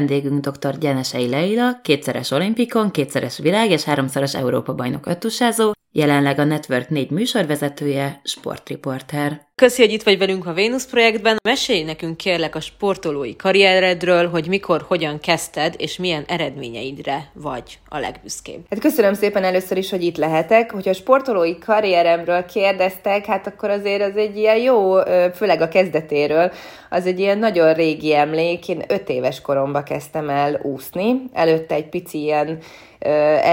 Vendégünk dr. Gyenesei Leila, kétszeres olimpikon, kétszeres világ és háromszoros Európa bajnok öttusázó, jelenleg a Network 4 műsorvezetője, sportriporter. Köszi, hogy itt vagy velünk a Vénusz projektben. Mesélj nekünk kérlek a sportolói karrieredről, hogy mikor, hogyan kezdted, és milyen eredményeidre vagy a legbüszkébb. Hát köszönöm szépen először is, hogy itt lehetek. Hogyha a sportolói karrieremről kérdeztek, hát akkor azért az egy ilyen jó, főleg a kezdetéről, az egy ilyen nagyon régi emlék. Én öt éves koromban kezdtem el úszni. Előtte egy pici ilyen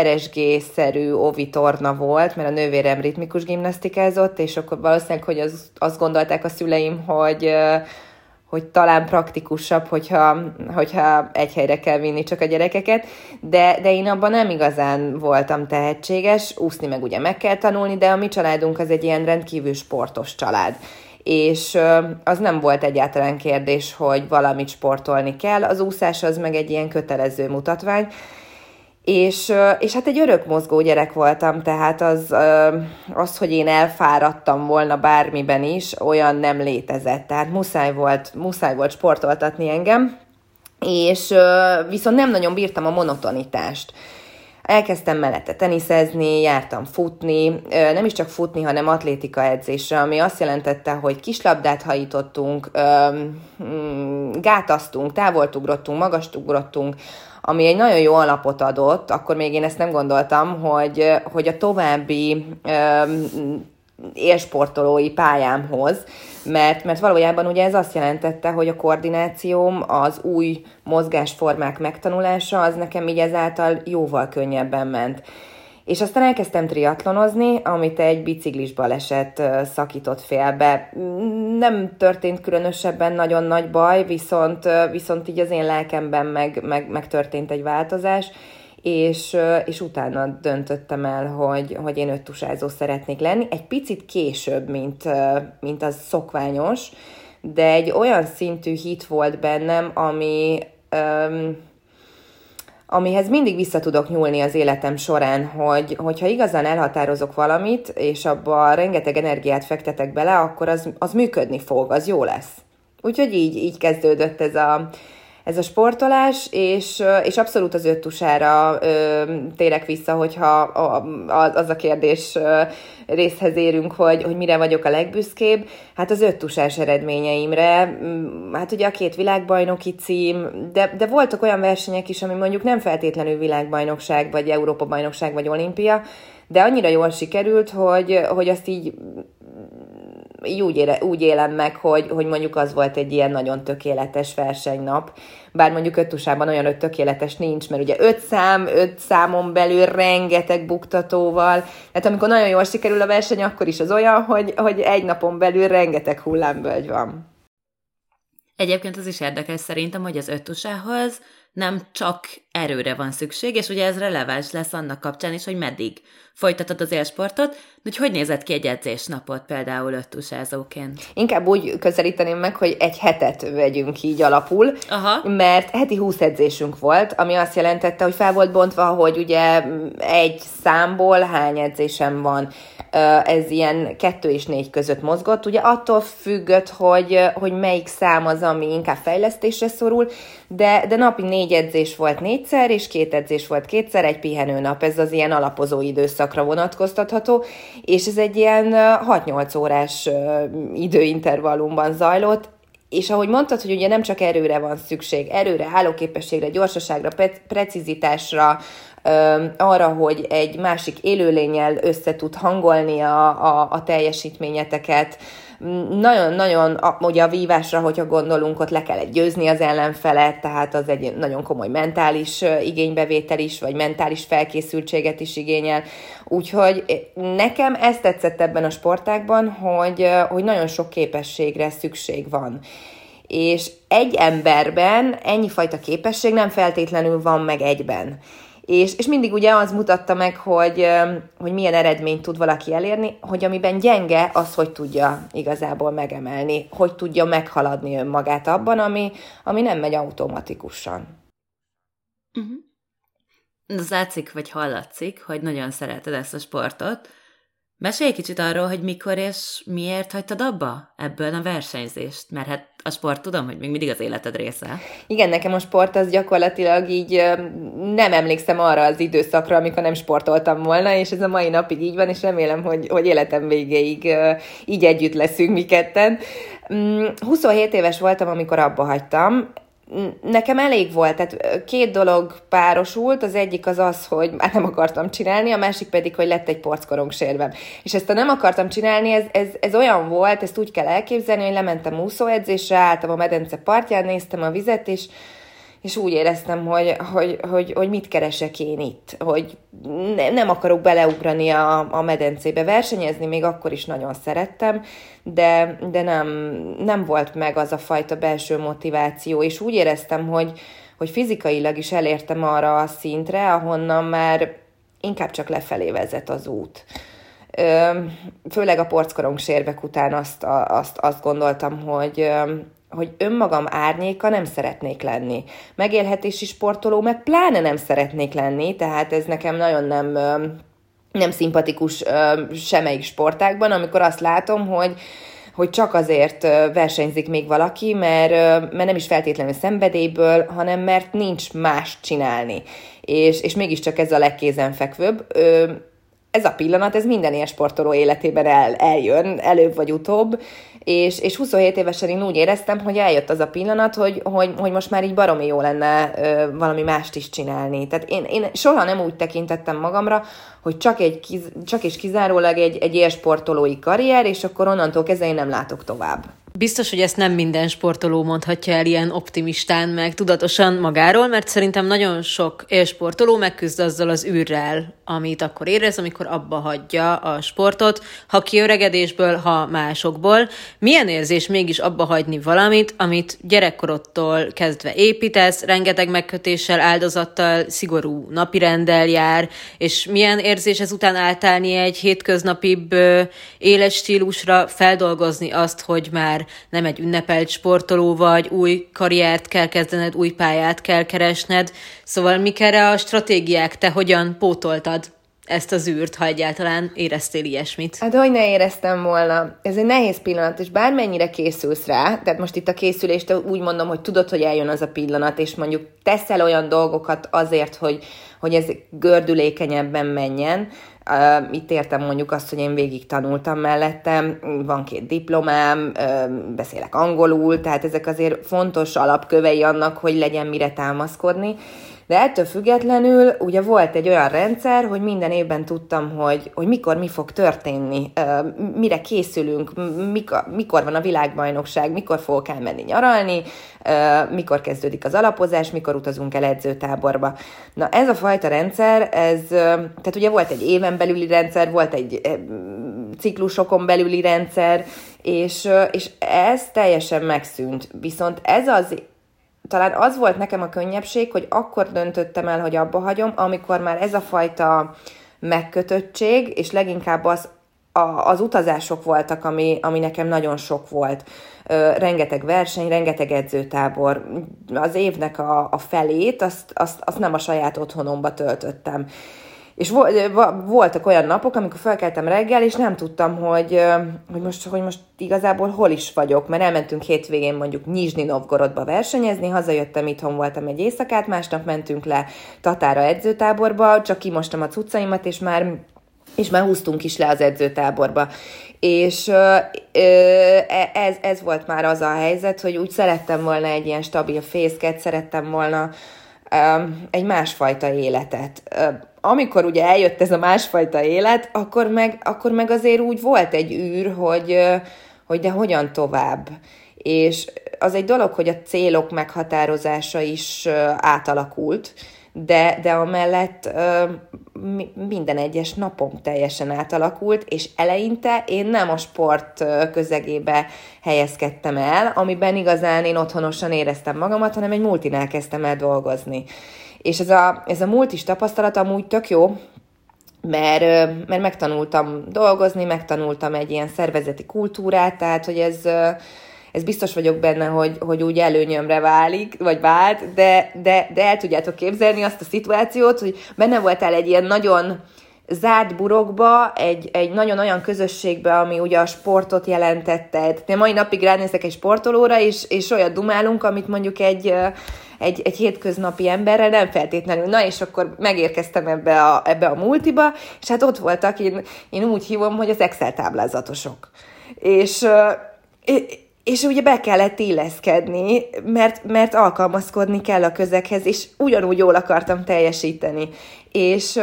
RSG-szerű ovitorna volt, mert a nővérem ritmikus gimnasztikázott, és akkor valószínűleg, hogy az, azt gondolták a szüleim, hogy hogy talán praktikusabb, hogyha, hogyha egy helyre kell vinni csak a gyerekeket, de, de én abban nem igazán voltam tehetséges, úszni meg ugye meg kell tanulni, de a mi családunk az egy ilyen rendkívül sportos család. És az nem volt egyáltalán kérdés, hogy valamit sportolni kell, az úszás az meg egy ilyen kötelező mutatvány, és, és hát egy örök mozgó gyerek voltam, tehát az, az, hogy én elfáradtam volna bármiben is, olyan nem létezett. Tehát muszáj volt, muszáj volt sportoltatni engem, és viszont nem nagyon bírtam a monotonitást. Elkezdtem mellette teniszezni, jártam futni, nem is csak futni, hanem atlétika edzésre, ami azt jelentette, hogy kislabdát hajítottunk, gátaztunk, távoltugrottunk, magasugrottunk, ami egy nagyon jó alapot adott, akkor még én ezt nem gondoltam, hogy, hogy a további élsportolói pályámhoz, mert, mert valójában ugye ez azt jelentette, hogy a koordinációm, az új mozgásformák megtanulása, az nekem így ezáltal jóval könnyebben ment. És aztán elkezdtem triatlonozni, amit egy biciklis baleset szakított félbe. Nem történt különösebben nagyon nagy baj, viszont, viszont így az én lelkemben meg, meg, meg történt egy változás, és, és utána döntöttem el, hogy, hogy én öttusázó szeretnék lenni. Egy picit később, mint, mint az szokványos, de egy olyan szintű hit volt bennem, ami... Um, amihez mindig vissza tudok nyúlni az életem során, hogy, hogyha igazán elhatározok valamit, és abba rengeteg energiát fektetek bele, akkor az, az működni fog, az jó lesz. Úgyhogy így, így kezdődött ez a, ez a sportolás, és, és abszolút az öttusára térek vissza, hogyha az a kérdés részhez érünk, hogy, hogy mire vagyok a legbüszkébb. Hát az öttusás eredményeimre, hát ugye a két világbajnoki cím, de, de voltak olyan versenyek is, ami mondjuk nem feltétlenül világbajnokság, vagy Európa-bajnokság, vagy olimpia, de annyira jól sikerült, hogy, hogy azt így így úgy, ére, úgy élem meg, hogy, hogy mondjuk az volt egy ilyen nagyon tökéletes versenynap. Bár mondjuk öttusában olyan öt tökéletes nincs, mert ugye öt szám, öt számon belül rengeteg buktatóval. Tehát amikor nagyon jól sikerül a verseny, akkor is az olyan, hogy, hogy egy napon belül rengeteg hullámvölgy van. Egyébként az is érdekes szerintem, hogy az öttusához nem csak erőre van szükség, és ugye ez releváns lesz annak kapcsán is, hogy meddig folytatod az élsportot, hogy hogy nézett ki egy edzésnapot például öttusázóként? Inkább úgy közelíteném meg, hogy egy hetet vegyünk így alapul, Aha. mert heti 20 edzésünk volt, ami azt jelentette, hogy fel volt bontva, hogy ugye egy számból hány edzésem van ez ilyen kettő és négy között mozgott. Ugye attól függött, hogy, hogy melyik szám az, ami inkább fejlesztésre szorul, de, de napi négy edzés volt négyszer, és két edzés volt kétszer, egy pihenő nap. Ez az ilyen alapozó időszakra vonatkoztatható, és ez egy ilyen 6-8 órás időintervallumban zajlott, és ahogy mondtad, hogy ugye nem csak erőre van szükség, erőre, állóképességre, gyorsaságra, pre- precizitásra, arra, hogy egy másik élőlényel össze tud hangolni a, a, a teljesítményeteket, Nagyon-nagyon, ugye a vívásra, hogyha gondolunk, ott le kellett győzni az ellenfelet, tehát az egy nagyon komoly mentális igénybevétel is, vagy mentális felkészültséget is igényel. Úgyhogy nekem ezt tetszett ebben a sportákban, hogy, hogy nagyon sok képességre szükség van és egy emberben ennyi fajta képesség nem feltétlenül van meg egyben. És, és mindig ugye az mutatta meg, hogy, hogy milyen eredményt tud valaki elérni, hogy amiben gyenge, az hogy tudja igazából megemelni, hogy tudja meghaladni önmagát abban, ami, ami nem megy automatikusan. Uh-huh. Az látszik, vagy hallatszik, hogy nagyon szereted ezt a sportot, Mesélj kicsit arról, hogy mikor és miért hagytad abba ebből a versenyzést, mert hát a sport tudom, hogy még mindig az életed része. Igen, nekem a sport az gyakorlatilag így nem emlékszem arra az időszakra, amikor nem sportoltam volna, és ez a mai napig így van, és remélem, hogy, hogy életem végéig így együtt leszünk mi ketten. 27 mm, éves voltam, amikor abba hagytam, nekem elég volt, tehát két dolog párosult, az egyik az az, hogy már nem akartam csinálni, a másik pedig, hogy lett egy porckorong sérvem. És ezt a nem akartam csinálni, ez, ez, ez olyan volt, ezt úgy kell elképzelni, hogy lementem úszóedzésre, álltam a medence partján, néztem a vizet, és és úgy éreztem, hogy, hogy, hogy, hogy mit keresek én itt, hogy ne, nem akarok beleugrani a, a medencébe versenyezni, még akkor is nagyon szerettem, de, de nem, nem volt meg az a fajta belső motiváció, és úgy éreztem, hogy, hogy fizikailag is elértem arra a szintre, ahonnan már inkább csak lefelé vezet az út. Főleg a porckorong sérvek után azt, azt, azt gondoltam, hogy, hogy önmagam árnyéka nem szeretnék lenni. Megélhetési sportoló meg pláne nem szeretnék lenni, tehát ez nekem nagyon nem, nem szimpatikus semmelyik sportákban, amikor azt látom, hogy hogy csak azért versenyzik még valaki, mert, mert nem is feltétlenül szenvedélyből, hanem mert nincs más csinálni. És, és mégiscsak ez a legkézenfekvőbb ez a pillanat, ez minden ilyen sportoló életében el, eljön, előbb vagy utóbb, és, és 27 évesen én úgy éreztem, hogy eljött az a pillanat, hogy, hogy, hogy most már így baromi jó lenne ö, valami mást is csinálni. Tehát én, én soha nem úgy tekintettem magamra, hogy csak, egy, csak és kizárólag egy, egy élsportolói karrier, és akkor onnantól kezdve én nem látok tovább. Biztos, hogy ezt nem minden sportoló mondhatja el ilyen optimistán, meg tudatosan magáról, mert szerintem nagyon sok élsportoló megküzd azzal az űrrel, amit akkor érez, amikor abba hagyja a sportot, ha kiöregedésből, ha másokból. Milyen érzés mégis abba hagyni valamit, amit gyerekkorodtól kezdve építesz, rengeteg megkötéssel, áldozattal, szigorú napirenddel jár, és milyen érzés ezután átállni egy hétköznapibb életstílusra, feldolgozni azt, hogy már nem egy ünnepelt sportoló vagy, új karriert kell kezdened, új pályát kell keresned. Szóval mik erre a stratégiák, te hogyan pótoltad ezt az űrt, ha egyáltalán éreztél ilyesmit? Hát, hogy ne éreztem volna. Ez egy nehéz pillanat, és bármennyire készülsz rá, tehát most itt a készülést úgy mondom, hogy tudod, hogy eljön az a pillanat, és mondjuk teszel olyan dolgokat azért, hogy, hogy ez gördülékenyebben menjen, Itt értem mondjuk azt, hogy én végig tanultam mellettem, van két diplomám, beszélek angolul, tehát ezek azért fontos alapkövei annak, hogy legyen mire támaszkodni. De ettől függetlenül ugye volt egy olyan rendszer, hogy minden évben tudtam, hogy, hogy mikor mi fog történni, mire készülünk, mikor, mikor van a világbajnokság, mikor fogok elmenni nyaralni, mikor kezdődik az alapozás, mikor utazunk el edzőtáborba. Na ez a fajta rendszer, ez, tehát ugye volt egy éven belüli rendszer, volt egy ciklusokon belüli rendszer, és, és ez teljesen megszűnt. Viszont ez az talán az volt nekem a könnyebbség, hogy akkor döntöttem el, hogy abba hagyom, amikor már ez a fajta megkötöttség, és leginkább az, a, az utazások voltak, ami, ami nekem nagyon sok volt. Ö, rengeteg verseny, rengeteg edzőtábor. Az évnek a, a felét, azt, azt, azt nem a saját otthonomba töltöttem. És voltak olyan napok, amikor felkeltem reggel, és nem tudtam, hogy, hogy, most, hogy most igazából hol is vagyok, mert elmentünk hétvégén mondjuk Nyizsni Novgorodba versenyezni, hazajöttem, itthon voltam egy éjszakát, másnap mentünk le Tatára edzőtáborba, csak kimostam a cuccaimat, és már és már húztunk is le az edzőtáborba. És e, ez, ez volt már az a helyzet, hogy úgy szerettem volna egy ilyen stabil fészket, szerettem volna egy másfajta életet amikor ugye eljött ez a másfajta élet, akkor meg, akkor meg azért úgy volt egy űr, hogy, hogy de hogyan tovább. És az egy dolog, hogy a célok meghatározása is átalakult, de, de amellett minden egyes napom teljesen átalakult, és eleinte én nem a sport közegébe helyezkedtem el, amiben igazán én otthonosan éreztem magamat, hanem egy multinál kezdtem el dolgozni. És ez a, ez a multis tapasztalat amúgy tök jó, mert, mert megtanultam dolgozni, megtanultam egy ilyen szervezeti kultúrát, tehát hogy ez, ez biztos vagyok benne, hogy, hogy úgy előnyömre válik, vagy vált, de, de, de el tudjátok képzelni azt a szituációt, hogy benne voltál egy ilyen nagyon zárt burokba, egy, egy nagyon olyan közösségbe, ami ugye a sportot jelentette. Én mai napig ránézek egy sportolóra, és, és olyat dumálunk, amit mondjuk egy, egy, egy hétköznapi emberre nem feltétlenül. Na, és akkor megérkeztem ebbe a, ebbe a multiba, és hát ott voltak, én, én úgy hívom, hogy az Excel táblázatosok. És, és ugye be kellett illeszkedni, mert, mert alkalmazkodni kell a közekhez, és ugyanúgy jól akartam teljesíteni. És,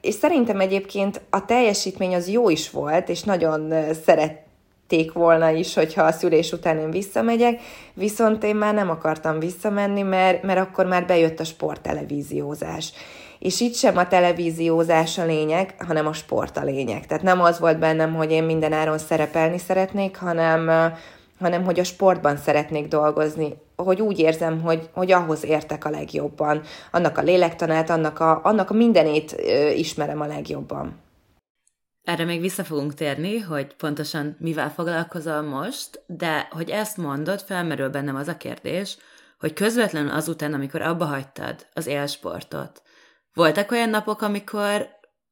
és szerintem egyébként a teljesítmény az jó is volt, és nagyon szerették volna is, hogyha a szülés után én visszamegyek, viszont én már nem akartam visszamenni, mert, mert akkor már bejött a sporttelevíziózás. És itt sem a televíziózás a lényeg, hanem a sport a lényeg. Tehát nem az volt bennem, hogy én minden áron szerepelni szeretnék, hanem, hanem hogy a sportban szeretnék dolgozni, hogy úgy érzem, hogy, hogy ahhoz értek a legjobban. Annak a lélektanát, annak a, annak a mindenét ö, ismerem a legjobban. Erre még vissza fogunk térni, hogy pontosan mivel foglalkozol most, de hogy ezt mondod, felmerül bennem az a kérdés, hogy közvetlenül azután, amikor abba hagytad az élsportot, voltak olyan napok, amikor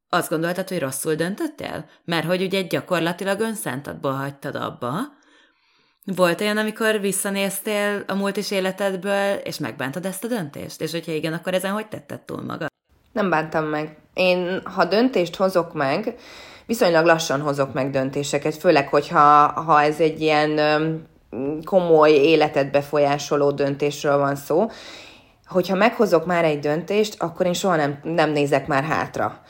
azt gondoltad, hogy rosszul döntöttél? Mert hogy ugye gyakorlatilag önszántadból hagytad abba, volt olyan, amikor visszanéztél a múlt is életedből, és megbántad ezt a döntést? És hogyha igen, akkor ezen hogy tetted túl magad? Nem bántam meg. Én, ha döntést hozok meg, viszonylag lassan hozok meg döntéseket, főleg, hogyha ha ez egy ilyen komoly életet befolyásoló döntésről van szó. Hogyha meghozok már egy döntést, akkor én soha nem, nem nézek már hátra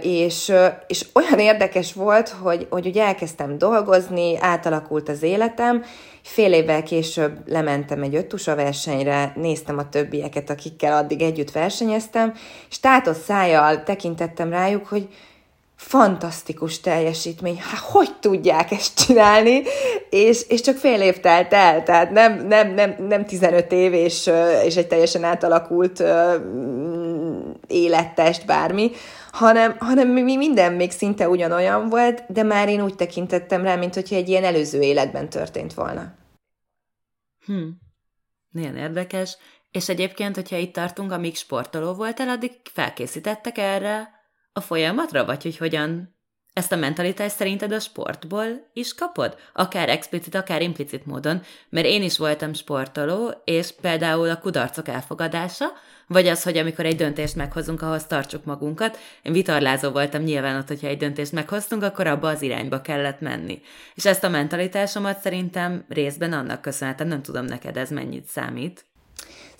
és, és olyan érdekes volt, hogy, hogy ugye elkezdtem dolgozni, átalakult az életem, fél évvel később lementem egy öttusa versenyre, néztem a többieket, akikkel addig együtt versenyeztem, és tátott szájjal tekintettem rájuk, hogy fantasztikus teljesítmény, hát hogy tudják ezt csinálni, és, és csak fél év telt el, tehát nem, nem, nem, nem 15 év és, és egy teljesen átalakult élettest, bármi, hanem, hanem mi minden még szinte ugyanolyan volt, de már én úgy tekintettem rá, mint hogyha egy ilyen előző életben történt volna. Hm. Milyen érdekes. És egyébként, hogyha itt tartunk, amíg sportoló voltál, addig felkészítettek erre a folyamatra, vagy hogy hogyan ezt a mentalitást szerinted a sportból is kapod? Akár explicit, akár implicit módon, mert én is voltam sportoló, és például a kudarcok elfogadása, vagy az, hogy amikor egy döntést meghozunk, ahhoz tartsuk magunkat. Én vitarlázó voltam nyilván ott, hogyha egy döntést meghoztunk, akkor abba az irányba kellett menni. És ezt a mentalitásomat szerintem részben annak köszönhetem, nem tudom neked ez mennyit számít.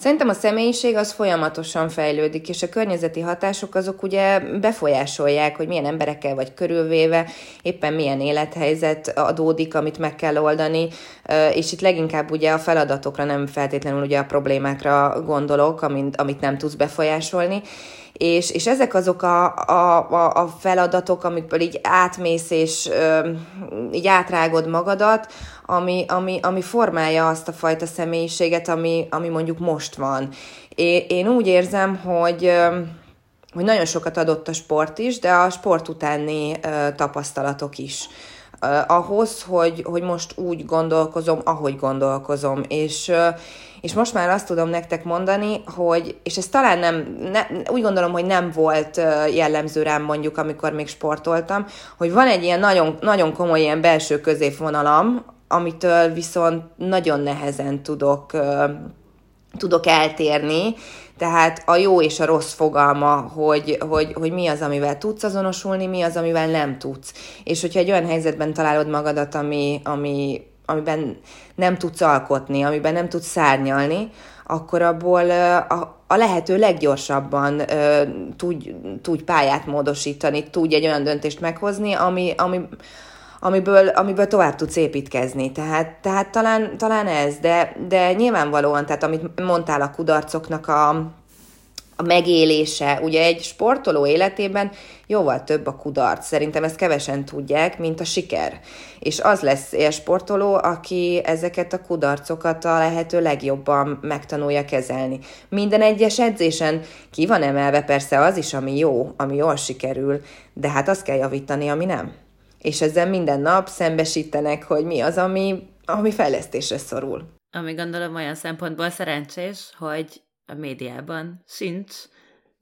Szerintem a személyiség az folyamatosan fejlődik, és a környezeti hatások azok ugye befolyásolják, hogy milyen emberekkel vagy körülvéve, éppen milyen élethelyzet adódik, amit meg kell oldani, és itt leginkább ugye a feladatokra, nem feltétlenül ugye a problémákra gondolok, amit, nem tudsz befolyásolni, és, és ezek azok a, a, a feladatok, amikből így átmész, és ö, így átrágod magadat, ami, ami, ami formálja azt a fajta személyiséget, ami, ami mondjuk most van. É, én úgy érzem, hogy ö, hogy nagyon sokat adott a sport is, de a sport utáni ö, tapasztalatok is. Ahhoz, hogy, hogy most úgy gondolkozom, ahogy gondolkozom, és és most már azt tudom nektek mondani, hogy, és ez talán nem, ne, úgy gondolom, hogy nem volt jellemző rám mondjuk, amikor még sportoltam, hogy van egy ilyen nagyon, nagyon komoly ilyen belső középvonalam, amitől viszont nagyon nehezen tudok, tudok eltérni, tehát a jó és a rossz fogalma, hogy, hogy, hogy mi az, amivel tudsz azonosulni, mi az, amivel nem tudsz. És hogyha egy olyan helyzetben találod magadat, ami, ami amiben nem tudsz alkotni, amiben nem tudsz szárnyalni, akkor abból a, a lehető leggyorsabban tudj, tudj pályát módosítani, tudj egy olyan döntést meghozni, ami, ami, amiből, amiből tovább tudsz építkezni. Tehát, tehát talán, talán ez, de, de nyilvánvalóan, tehát amit mondtál a kudarcoknak a, a megélése. Ugye egy sportoló életében jóval több a kudarc. Szerintem ezt kevesen tudják, mint a siker. És az lesz sportoló, aki ezeket a kudarcokat a lehető legjobban megtanulja kezelni. Minden egyes edzésen ki van emelve persze az is, ami jó, ami jól sikerül, de hát azt kell javítani, ami nem és ezzel minden nap szembesítenek, hogy mi az, ami, ami fejlesztésre szorul. Ami gondolom olyan szempontból szerencsés, hogy a médiában sincs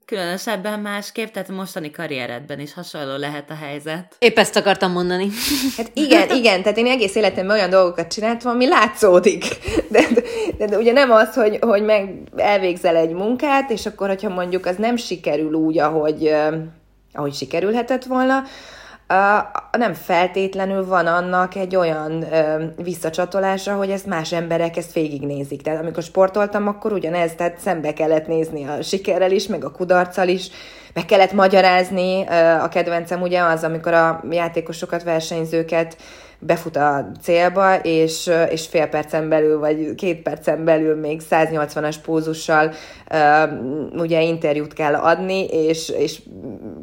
különösebben másképp, tehát a mostani karrieredben is hasonló lehet a helyzet. Épp ezt akartam mondani. Hát igen, igen, tehát én egész életemben olyan dolgokat csináltam, ami látszódik. De, de, de ugye nem az, hogy, hogy meg elvégzel egy munkát, és akkor, hogyha mondjuk az nem sikerül úgy, ahogy, ahogy sikerülhetett volna, nem feltétlenül van annak egy olyan visszacsatolása, hogy ezt más emberek ezt végignézik. Tehát amikor sportoltam, akkor ugyanez, tehát szembe kellett nézni a sikerrel is, meg a kudarccal is, meg kellett magyarázni. A kedvencem ugye az, amikor a játékosokat, versenyzőket befut a célba, és, és fél percen belül, vagy két percen belül még 180-as pózussal ugye interjút kell adni, és, és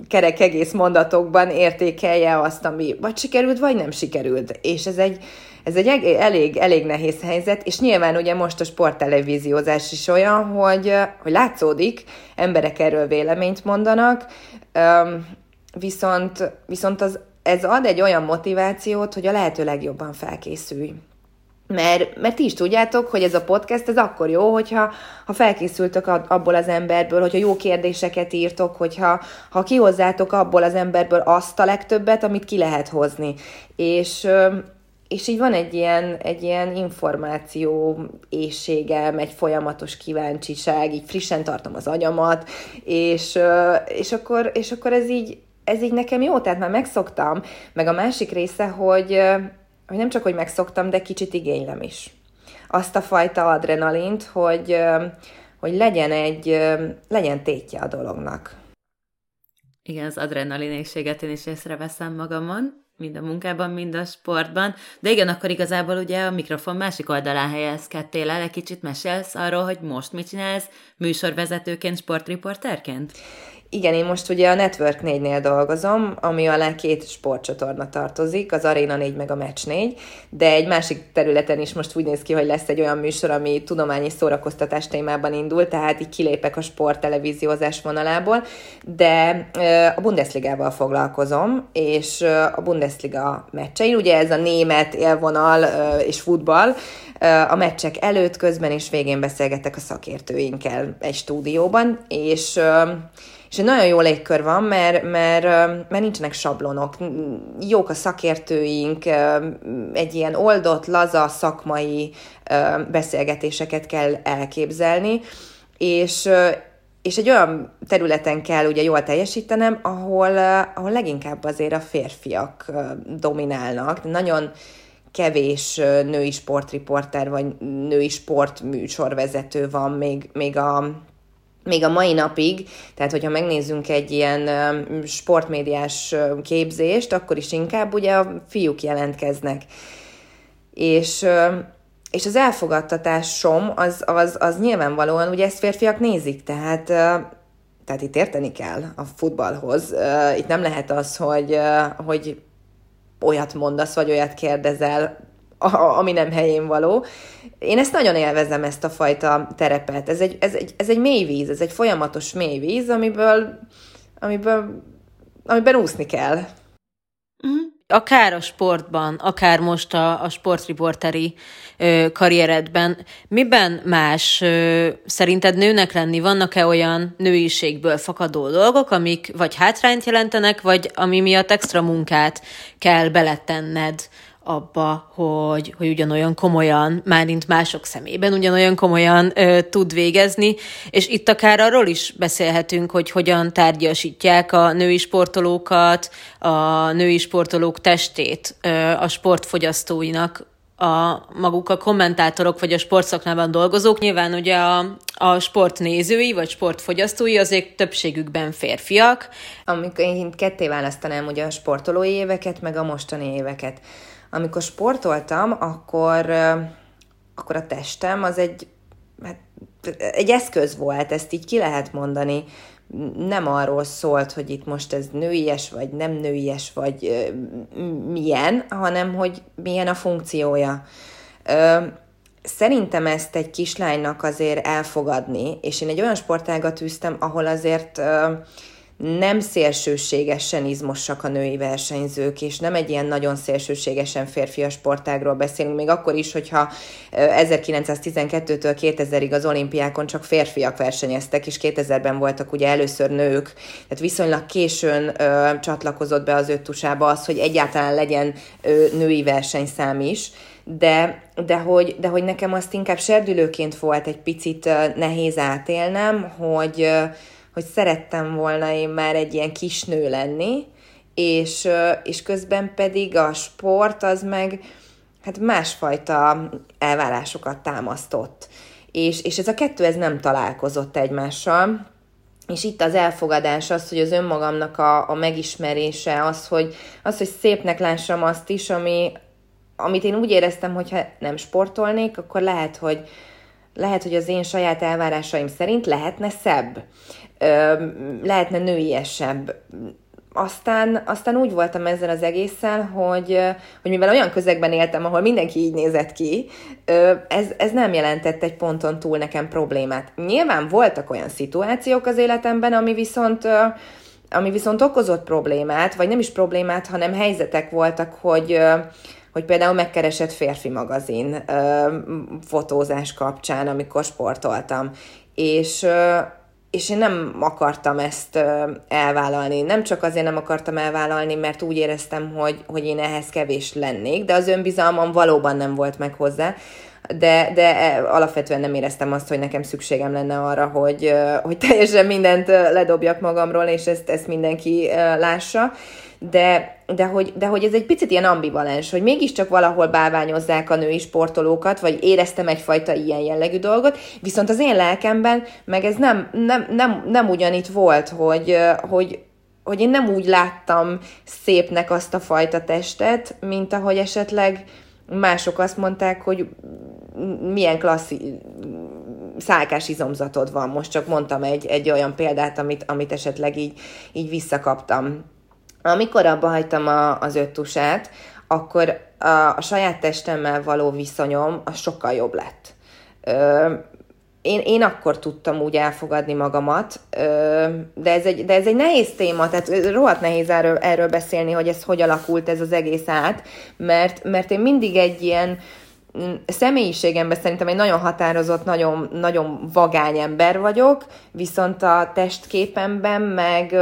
kerek egész mondatokban értékelje azt, ami vagy sikerült, vagy nem sikerült. És ez egy, ez egy elég, elég nehéz helyzet, és nyilván ugye most a sporttelevíziózás is olyan, hogy, hogy látszódik, emberek erről véleményt mondanak, viszont, viszont az ez ad egy olyan motivációt, hogy a lehető legjobban felkészülj. Mert, mert ti is tudjátok, hogy ez a podcast, ez akkor jó, hogyha ha felkészültök abból az emberből, hogyha jó kérdéseket írtok, hogyha ha kihozzátok abból az emberből azt a legtöbbet, amit ki lehet hozni. És, és így van egy ilyen, egy ilyen információ éjségem, egy folyamatos kíváncsiság, így frissen tartom az agyamat, és, és, akkor, és akkor ez így, ez így nekem jó, tehát már megszoktam, meg a másik része, hogy, hogy nem csak, hogy megszoktam, de kicsit igénylem is. Azt a fajta adrenalint, hogy, hogy legyen egy, legyen tétje a dolognak. Igen, az adrenalinészséget én is észreveszem magamon, mind a munkában, mind a sportban. De igen, akkor igazából ugye a mikrofon másik oldalán helyezkedtél el, egy kicsit mesélsz arról, hogy most mit csinálsz műsorvezetőként, sportriporterként? Igen, én most ugye a Network 4-nél dolgozom, ami alá két sportcsatorna tartozik, az Arena 4 meg a Match 4, de egy másik területen is most úgy néz ki, hogy lesz egy olyan műsor, ami tudományi szórakoztatás témában indul, tehát így kilépek a sport televíziózás vonalából, de a Bundesligával foglalkozom, és a Bundesliga meccsei, ugye ez a német élvonal és futball, a meccsek előtt, közben és végén beszélgetek a szakértőinkkel egy stúdióban, és és egy nagyon jó légkör van, mert, mert, mert nincsenek sablonok. Jók a szakértőink, egy ilyen oldott, laza, szakmai beszélgetéseket kell elképzelni, és, és egy olyan területen kell ugye jól teljesítenem, ahol, ahol leginkább azért a férfiak dominálnak. Nagyon kevés női sportriporter vagy női sportműsorvezető van még, még a még a mai napig, tehát hogyha megnézzünk egy ilyen sportmédiás képzést, akkor is inkább ugye a fiúk jelentkeznek. És, és az elfogadtatásom az, az, az nyilvánvalóan, ugye ezt férfiak nézik, tehát, tehát itt érteni kell a futballhoz. Itt nem lehet az, hogy, hogy olyat mondasz, vagy olyat kérdezel, ami nem helyén való. Én ezt nagyon élvezem, ezt a fajta terepet. Ez egy, ez egy, ez egy mély víz, ez egy folyamatos mély víz, amiből, amiből, amiben úszni kell. Mm. Akár a sportban, akár most a, a sportriporteri ö, karrieredben, miben más ö, szerinted nőnek lenni? Vannak-e olyan nőiségből fakadó dolgok, amik vagy hátrányt jelentenek, vagy ami miatt extra munkát kell beletenned abba, hogy, hogy ugyanolyan komolyan, márint mások szemében ugyanolyan komolyan ö, tud végezni, és itt akár arról is beszélhetünk, hogy hogyan tárgyasítják a női sportolókat, a női sportolók testét ö, a sportfogyasztóinak a maguk a kommentátorok vagy a sportszaknában dolgozók, nyilván ugye a, a sportnézői vagy sportfogyasztói azért többségükben férfiak. Amikor én ketté választanám ugye a sportolói éveket, meg a mostani éveket. Amikor sportoltam, akkor, akkor a testem az egy, hát, egy eszköz volt, ezt így ki lehet mondani nem arról szólt, hogy itt most ez nőies, vagy nem nőies, vagy milyen, hanem hogy milyen a funkciója. Szerintem ezt egy kislánynak azért elfogadni, és én egy olyan sportágat űztem, ahol azért nem szélsőségesen izmosak a női versenyzők, és nem egy ilyen nagyon szélsőségesen férfias sportágról beszélünk, még akkor is, hogyha 1912-től 2000-ig az olimpiákon csak férfiak versenyeztek, és 2000-ben voltak ugye először nők, tehát viszonylag későn ö, csatlakozott be az öttusába az, hogy egyáltalán legyen ö, női versenyszám is, de, de, hogy, de hogy nekem azt inkább serdülőként volt egy picit nehéz átélnem, hogy hogy szerettem volna én már egy ilyen kis nő lenni, és, és közben pedig a sport az meg hát másfajta elvárásokat támasztott. És, és ez a kettő ez nem találkozott egymással, és itt az elfogadás, az, hogy az önmagamnak a, a megismerése, az hogy, az, hogy szépnek lássam azt is, ami, amit én úgy éreztem, hogy ha nem sportolnék, akkor lehet, hogy, lehet, hogy az én saját elvárásaim szerint lehetne szebb lehetne nőiesebb. Aztán, aztán úgy voltam ezzel az egésszel, hogy, hogy mivel olyan közegben éltem, ahol mindenki így nézett ki, ez, ez nem jelentett egy ponton túl nekem problémát. Nyilván voltak olyan szituációk az életemben, ami viszont ami viszont okozott problémát, vagy nem is problémát, hanem helyzetek voltak, hogy, hogy például megkeresett férfi magazin fotózás kapcsán, amikor sportoltam. És, és én nem akartam ezt elvállalni. Nem csak azért nem akartam elvállalni, mert úgy éreztem, hogy, hogy én ehhez kevés lennék, de az önbizalmam valóban nem volt meg hozzá, de, de e, alapvetően nem éreztem azt, hogy nekem szükségem lenne arra, hogy, hogy teljesen mindent ledobjak magamról, és ezt, ezt mindenki lássa de, de, hogy, de hogy ez egy picit ilyen ambivalens, hogy mégiscsak valahol bálványozzák a női sportolókat, vagy éreztem egyfajta ilyen jellegű dolgot, viszont az én lelkemben meg ez nem, nem, nem, nem ugyanitt volt, hogy, hogy, hogy én nem úgy láttam szépnek azt a fajta testet, mint ahogy esetleg mások azt mondták, hogy milyen klasszi szálkás izomzatod van. Most csak mondtam egy, egy olyan példát, amit, amit esetleg így, így visszakaptam amikor abba hagytam a, az öttusát, akkor a, a saját testemmel való viszonyom az sokkal jobb lett. Ö, én, én akkor tudtam úgy elfogadni magamat, de, ez egy, de ez egy nehéz téma, tehát rohadt nehéz erről, erről beszélni, hogy ez hogy alakult ez az egész át, mert, mert én mindig egy ilyen mm, személyiségemben szerintem egy nagyon határozott, nagyon, nagyon vagány ember vagyok, viszont a testképemben meg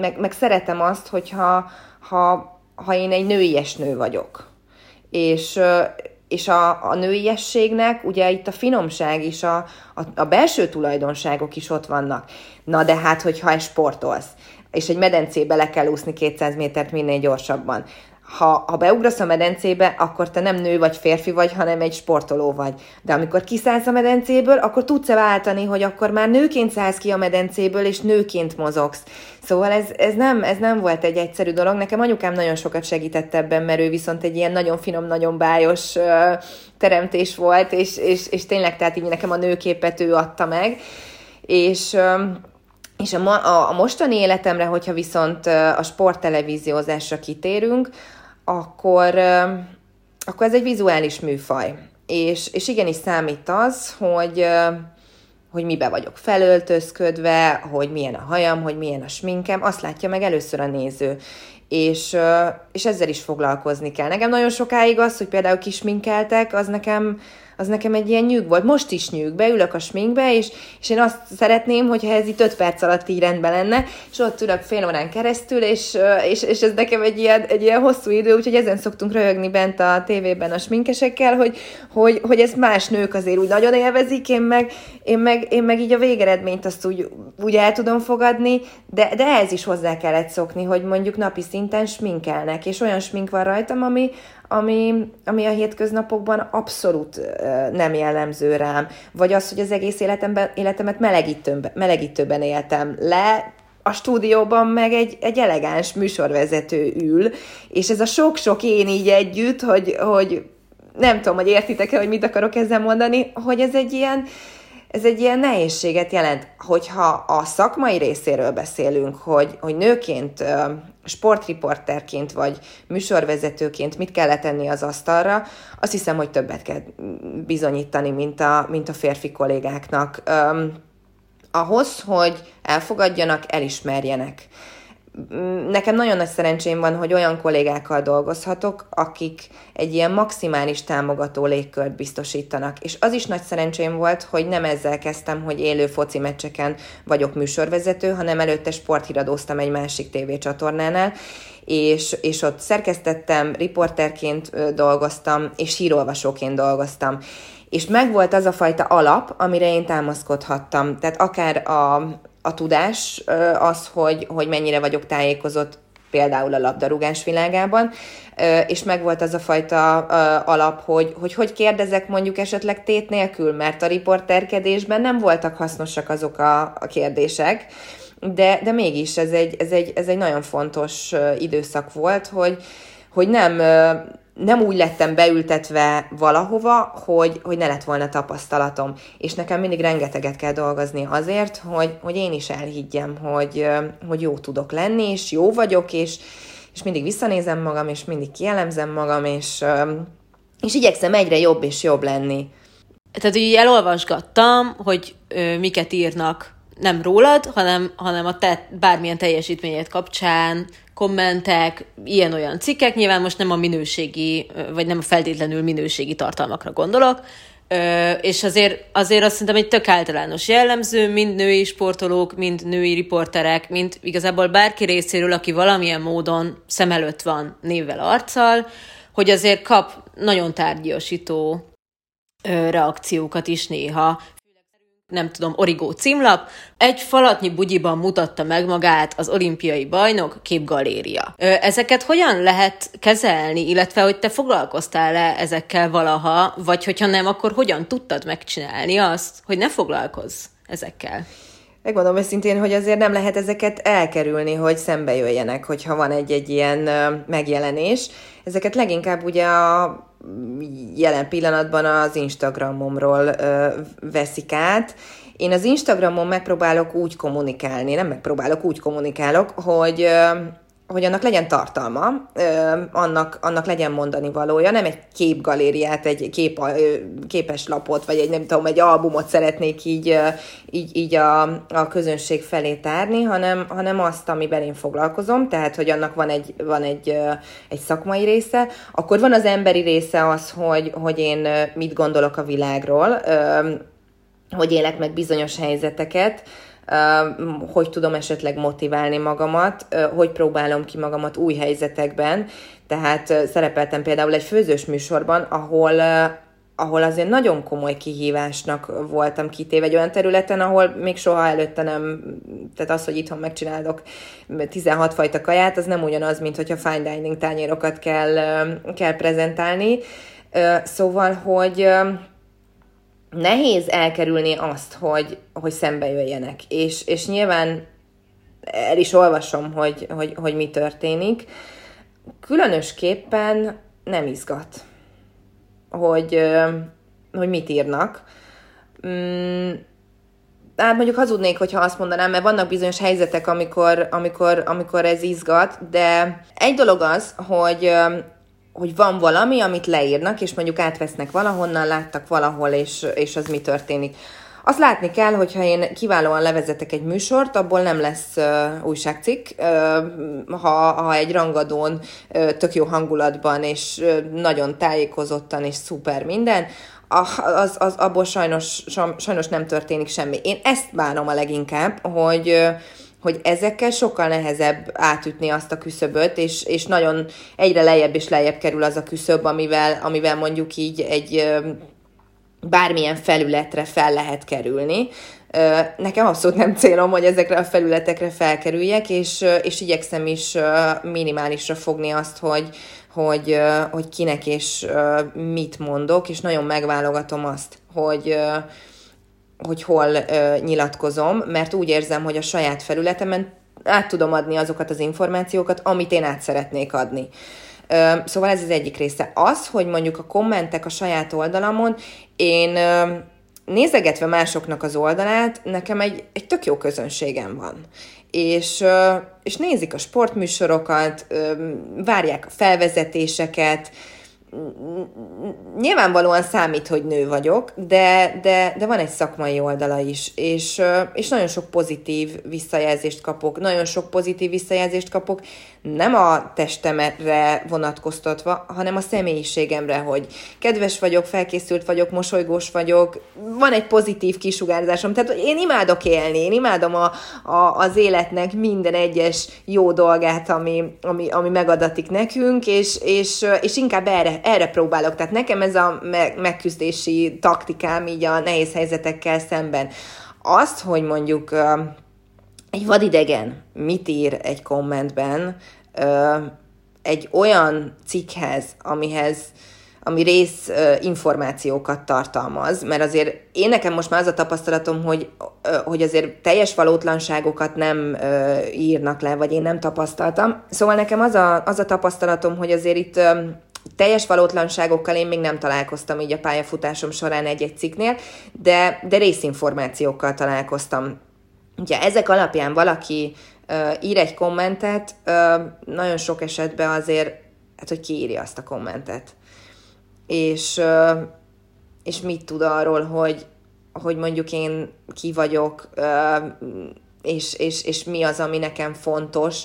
meg, meg szeretem azt, hogyha ha, ha én egy nőies nő vagyok. És, és a, a nőiességnek ugye itt a finomság is, a, a, a belső tulajdonságok is ott vannak. Na de hát, hogyha sportolsz, és egy medencébe le kell úszni 200 métert minél gyorsabban, ha, ha beugrasz a medencébe, akkor te nem nő vagy férfi vagy, hanem egy sportoló vagy. De amikor kiszállsz a medencéből, akkor tudsz-e váltani, hogy akkor már nőként szállsz ki a medencéből, és nőként mozogsz. Szóval ez, ez, nem, ez nem volt egy egyszerű dolog. Nekem anyukám nagyon sokat segített ebben, mert ő viszont egy ilyen nagyon finom, nagyon bájos uh, teremtés volt, és, és, és tényleg tehát így nekem a nőképet ő adta meg. És uh, és a, ma, a, a mostani életemre, hogyha viszont a sporttelevíziózásra kitérünk, akkor, akkor ez egy vizuális műfaj. És, és igenis számít az, hogy, hogy mibe vagyok felöltözködve, hogy milyen a hajam, hogy milyen a sminkem, azt látja meg először a néző. És, és ezzel is foglalkozni kell. Nekem nagyon sokáig az, hogy például kisminkeltek, az nekem, az nekem egy ilyen nyűg volt. Most is nyűg, beülök a sminkbe, és, és én azt szeretném, hogyha ez itt 5 perc alatt így rendben lenne, és ott ülök fél órán keresztül, és, és, és ez nekem egy ilyen, egy ilyen hosszú idő, úgyhogy ezen szoktunk röhögni bent a tévében a sminkesekkel, hogy, hogy, hogy ezt más nők azért úgy nagyon élvezik, én meg, én meg, én meg így a végeredményt azt úgy, úgy el tudom fogadni, de, de ehhez is hozzá kellett szokni, hogy mondjuk napi szinten sminkelnek, és olyan smink van rajtam, ami, ami, ami a hétköznapokban abszolút nem jellemző rám. Vagy az, hogy az egész életemben, életemet melegítőben, melegítőben éltem le, a stúdióban meg egy, egy elegáns műsorvezető ül, és ez a sok-sok én így együtt, hogy, hogy nem tudom, hogy értitek-e, hogy mit akarok ezzel mondani, hogy ez egy ilyen, ez egy ilyen nehézséget jelent, hogyha a szakmai részéről beszélünk, hogy, hogy nőként, sportriporterként vagy műsorvezetőként mit kell tenni az asztalra, azt hiszem, hogy többet kell bizonyítani, mint a, mint a férfi kollégáknak. Ahhoz, hogy elfogadjanak, elismerjenek. Nekem nagyon nagy szerencsém van, hogy olyan kollégákkal dolgozhatok, akik egy ilyen maximális támogató légkört biztosítanak. És az is nagy szerencsém volt, hogy nem ezzel kezdtem, hogy élő foci meccseken vagyok műsorvezető, hanem előtte sporthíradóztam egy másik tévécsatornánál, és, és ott szerkesztettem, riporterként dolgoztam, és hírolvasóként dolgoztam és megvolt az a fajta alap, amire én támaszkodhattam. Tehát akár a, a tudás, az, hogy, hogy mennyire vagyok tájékozott például a labdarúgás világában, és megvolt az a fajta alap, hogy, hogy hogy kérdezek mondjuk esetleg tét nélkül, mert a riporterkedésben nem voltak hasznosak azok a, a kérdések, de, de mégis ez egy, ez, egy, ez egy nagyon fontos időszak volt, hogy, hogy nem nem úgy lettem beültetve valahova, hogy, hogy ne lett volna tapasztalatom. És nekem mindig rengeteget kell dolgozni azért, hogy, hogy én is elhiggyem, hogy, hogy jó tudok lenni, és jó vagyok, és, és mindig visszanézem magam, és mindig kielemzem magam, és, és igyekszem egyre jobb és jobb lenni. Tehát így elolvasgattam, hogy ö, miket írnak nem rólad, hanem, hanem a te bármilyen teljesítményed kapcsán, kommentek, ilyen-olyan cikkek, nyilván most nem a minőségi, vagy nem a feltétlenül minőségi tartalmakra gondolok, és azért, azért azt szerintem egy tök általános jellemző, mind női sportolók, mind női riporterek, mind igazából bárki részéről, aki valamilyen módon szem előtt van névvel, arccal, hogy azért kap nagyon tárgyasító reakciókat is néha, nem tudom, origó címlap, egy falatnyi bugyiban mutatta meg magát az olimpiai bajnok képgaléria. Ezeket hogyan lehet kezelni, illetve hogy te foglalkoztál-e ezekkel valaha, vagy hogyha nem, akkor hogyan tudtad megcsinálni azt, hogy ne foglalkozz ezekkel? Megmondom őszintén, hogy azért nem lehet ezeket elkerülni, hogy szembe jöjjenek, hogyha van egy-egy ilyen megjelenés. Ezeket leginkább ugye a jelen pillanatban az Instagramomról ö, veszik át. Én az Instagramon megpróbálok úgy kommunikálni, nem megpróbálok, úgy kommunikálok, hogy ö, hogy annak legyen tartalma, annak, annak legyen mondani valója, nem egy képgalériát, egy kép, képes lapot, vagy egy nem tudom, egy albumot szeretnék így, így, így a, a közönség felé tárni, hanem, hanem azt, amiben én foglalkozom, tehát, hogy annak van egy, van egy, egy szakmai része, akkor van az emberi része az, hogy, hogy én mit gondolok a világról, hogy élek meg bizonyos helyzeteket, hogy tudom esetleg motiválni magamat, hogy próbálom ki magamat új helyzetekben. Tehát szerepeltem például egy főzős műsorban, ahol ahol azért nagyon komoly kihívásnak voltam kitéve egy olyan területen, ahol még soha előtte nem, tehát az, hogy itthon megcsinálok 16 fajta kaját, az nem ugyanaz, mint hogyha fine dining tányérokat kell, kell prezentálni. Szóval, hogy nehéz elkerülni azt, hogy, hogy szembe jöjjenek. És, és nyilván el is olvasom, hogy, hogy, hogy mi történik. Különösképpen nem izgat, hogy, hogy mit írnak. Mm, hát mondjuk hazudnék, hogyha azt mondanám, mert vannak bizonyos helyzetek, amikor, amikor, amikor ez izgat, de egy dolog az, hogy hogy van valami, amit leírnak, és mondjuk átvesznek valahonnan, láttak valahol, és, és az mi történik. Azt látni kell, hogyha én kiválóan levezetek egy műsort, abból nem lesz uh, újságcikk, uh, ha, ha egy rangadón uh, tök jó hangulatban, és uh, nagyon tájékozottan, és szuper minden, az, az abból sajnos, sajnos nem történik semmi. Én ezt bánom a leginkább, hogy uh, hogy ezekkel sokkal nehezebb átütni azt a küszöböt, és, és nagyon egyre lejjebb és lejjebb kerül az a küszöb, amivel, amivel mondjuk így egy bármilyen felületre fel lehet kerülni. Nekem abszolút nem célom, hogy ezekre a felületekre felkerüljek, és, és igyekszem is minimálisra fogni azt, hogy, hogy, hogy kinek és mit mondok, és nagyon megválogatom azt, hogy, hogy hol nyilatkozom, mert úgy érzem, hogy a saját felületemen át tudom adni azokat az információkat, amit én át szeretnék adni. Szóval ez az egyik része. Az, hogy mondjuk a kommentek a saját oldalamon, én nézegetve másoknak az oldalát, nekem egy, egy tök jó közönségem van. És, és nézik a sportműsorokat, várják a felvezetéseket, nyilvánvalóan számít, hogy nő vagyok, de, de, de van egy szakmai oldala is, és, és nagyon sok pozitív visszajelzést kapok, nagyon sok pozitív visszajelzést kapok, nem a testemre vonatkoztatva, hanem a személyiségemre, hogy kedves vagyok, felkészült vagyok, mosolygós vagyok, van egy pozitív kisugárzásom, tehát én imádok élni, én imádom a, a, az életnek minden egyes jó dolgát, ami, ami, ami megadatik nekünk, és, és, és inkább erre, erre próbálok. Tehát nekem ez a megküzdési taktikám így a nehéz helyzetekkel szemben. Azt, hogy mondjuk egy vadidegen mit ír egy kommentben egy olyan cikkhez, amihez ami rész információkat tartalmaz, mert azért én nekem most már az a tapasztalatom, hogy, hogy azért teljes valótlanságokat nem írnak le, vagy én nem tapasztaltam. Szóval nekem az a, az a tapasztalatom, hogy azért itt teljes valótlanságokkal én még nem találkoztam így a pályafutásom során egy-egy cikknél, de, de részinformációkkal találkoztam. Ugye ezek alapján valaki uh, ír egy kommentet, uh, nagyon sok esetben azért, hát hogy kiírja azt a kommentet. És, uh, és mit tud arról, hogy, hogy mondjuk én ki vagyok, uh, és, és, és mi az, ami nekem fontos,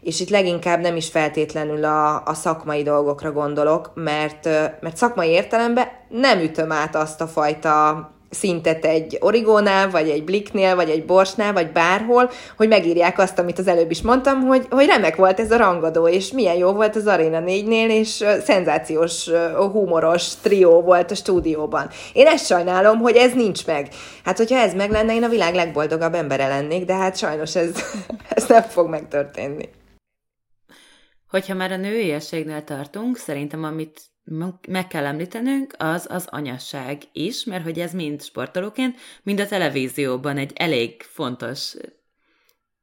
és itt leginkább nem is feltétlenül a, a szakmai dolgokra gondolok, mert, mert szakmai értelemben nem ütöm át azt a fajta szintet egy origónál, vagy egy bliknél, vagy egy borsnál, vagy bárhol, hogy megírják azt, amit az előbb is mondtam, hogy, hogy remek volt ez a rangadó, és milyen jó volt az Arena 4-nél, és szenzációs, humoros trió volt a stúdióban. Én ezt sajnálom, hogy ez nincs meg. Hát, hogyha ez meg lenne, én a világ legboldogabb embere lennék, de hát sajnos ez, ez nem fog megtörténni. Hogyha már a nőiességnél tartunk, szerintem amit meg kell említenünk, az az anyasság is, mert hogy ez mind sportolóként, mind a televízióban egy elég fontos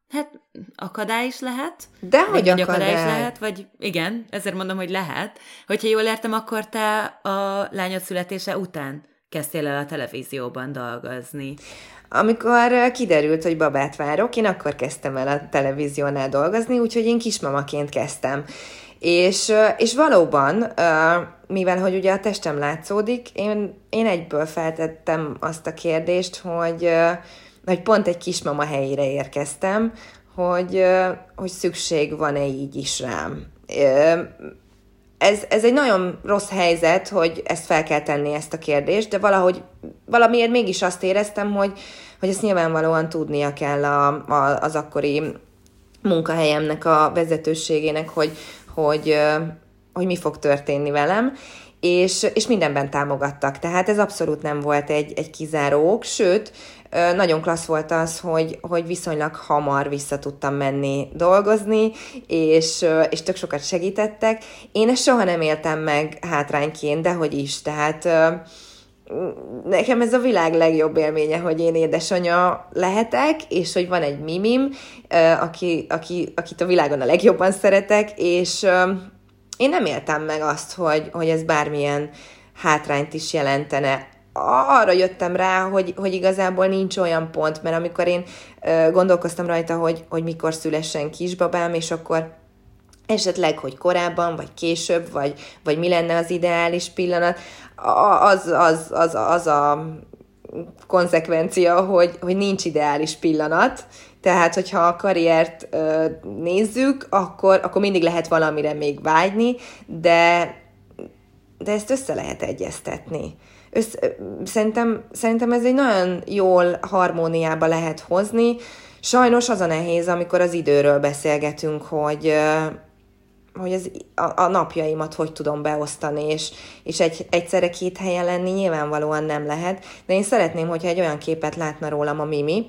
Hát akadály is lehet. De hogy akadály. akadály is lehet, vagy igen, ezért mondom, hogy lehet. Hogyha jól értem, akkor te a lányod születése után kezdtél el a televízióban dolgozni. Amikor kiderült, hogy babát várok, én akkor kezdtem el a televíziónál dolgozni, úgyhogy én kismamaként kezdtem. És, és valóban, mivel hogy ugye a testem látszódik, én, én egyből feltettem azt a kérdést, hogy, hogy pont egy kismama helyére érkeztem, hogy, hogy szükség van-e így is rám. Ez, ez egy nagyon rossz helyzet, hogy ezt fel kell tenni, ezt a kérdést, de valahogy valamiért mégis azt éreztem, hogy, hogy ezt nyilvánvalóan tudnia kell a, a, az akkori munkahelyemnek a vezetőségének, hogy, hogy, hogy mi fog történni velem, és, és mindenben támogattak. Tehát ez abszolút nem volt egy, egy kizáró ok, sőt, nagyon klassz volt az, hogy, hogy viszonylag hamar vissza tudtam menni dolgozni, és, és tök sokat segítettek. Én ezt soha nem éltem meg hátrányként, de hogy is, tehát nekem ez a világ legjobb élménye, hogy én édesanyja lehetek, és hogy van egy mimim, aki, aki, akit a világon a legjobban szeretek, és én nem éltem meg azt, hogy, hogy ez bármilyen hátrányt is jelentene. Arra jöttem rá, hogy, hogy igazából nincs olyan pont, mert amikor én gondolkoztam rajta, hogy, hogy mikor szülessen kisbabám, és akkor esetleg, hogy korábban, vagy később, vagy, vagy mi lenne az ideális pillanat, az, az, az, az a konzekvencia, hogy, hogy nincs ideális pillanat, tehát, hogyha a karriert ö, nézzük, akkor, akkor mindig lehet valamire még vágyni, de, de ezt össze lehet egyeztetni. Össz, szerintem, szerintem ez egy nagyon jól harmóniába lehet hozni. Sajnos az a nehéz, amikor az időről beszélgetünk, hogy, hogy ez a, a napjaimat hogy tudom beosztani, és, és egy, egyszerre két helyen lenni nyilvánvalóan nem lehet, de én szeretném, hogyha egy olyan képet látna rólam a Mimi,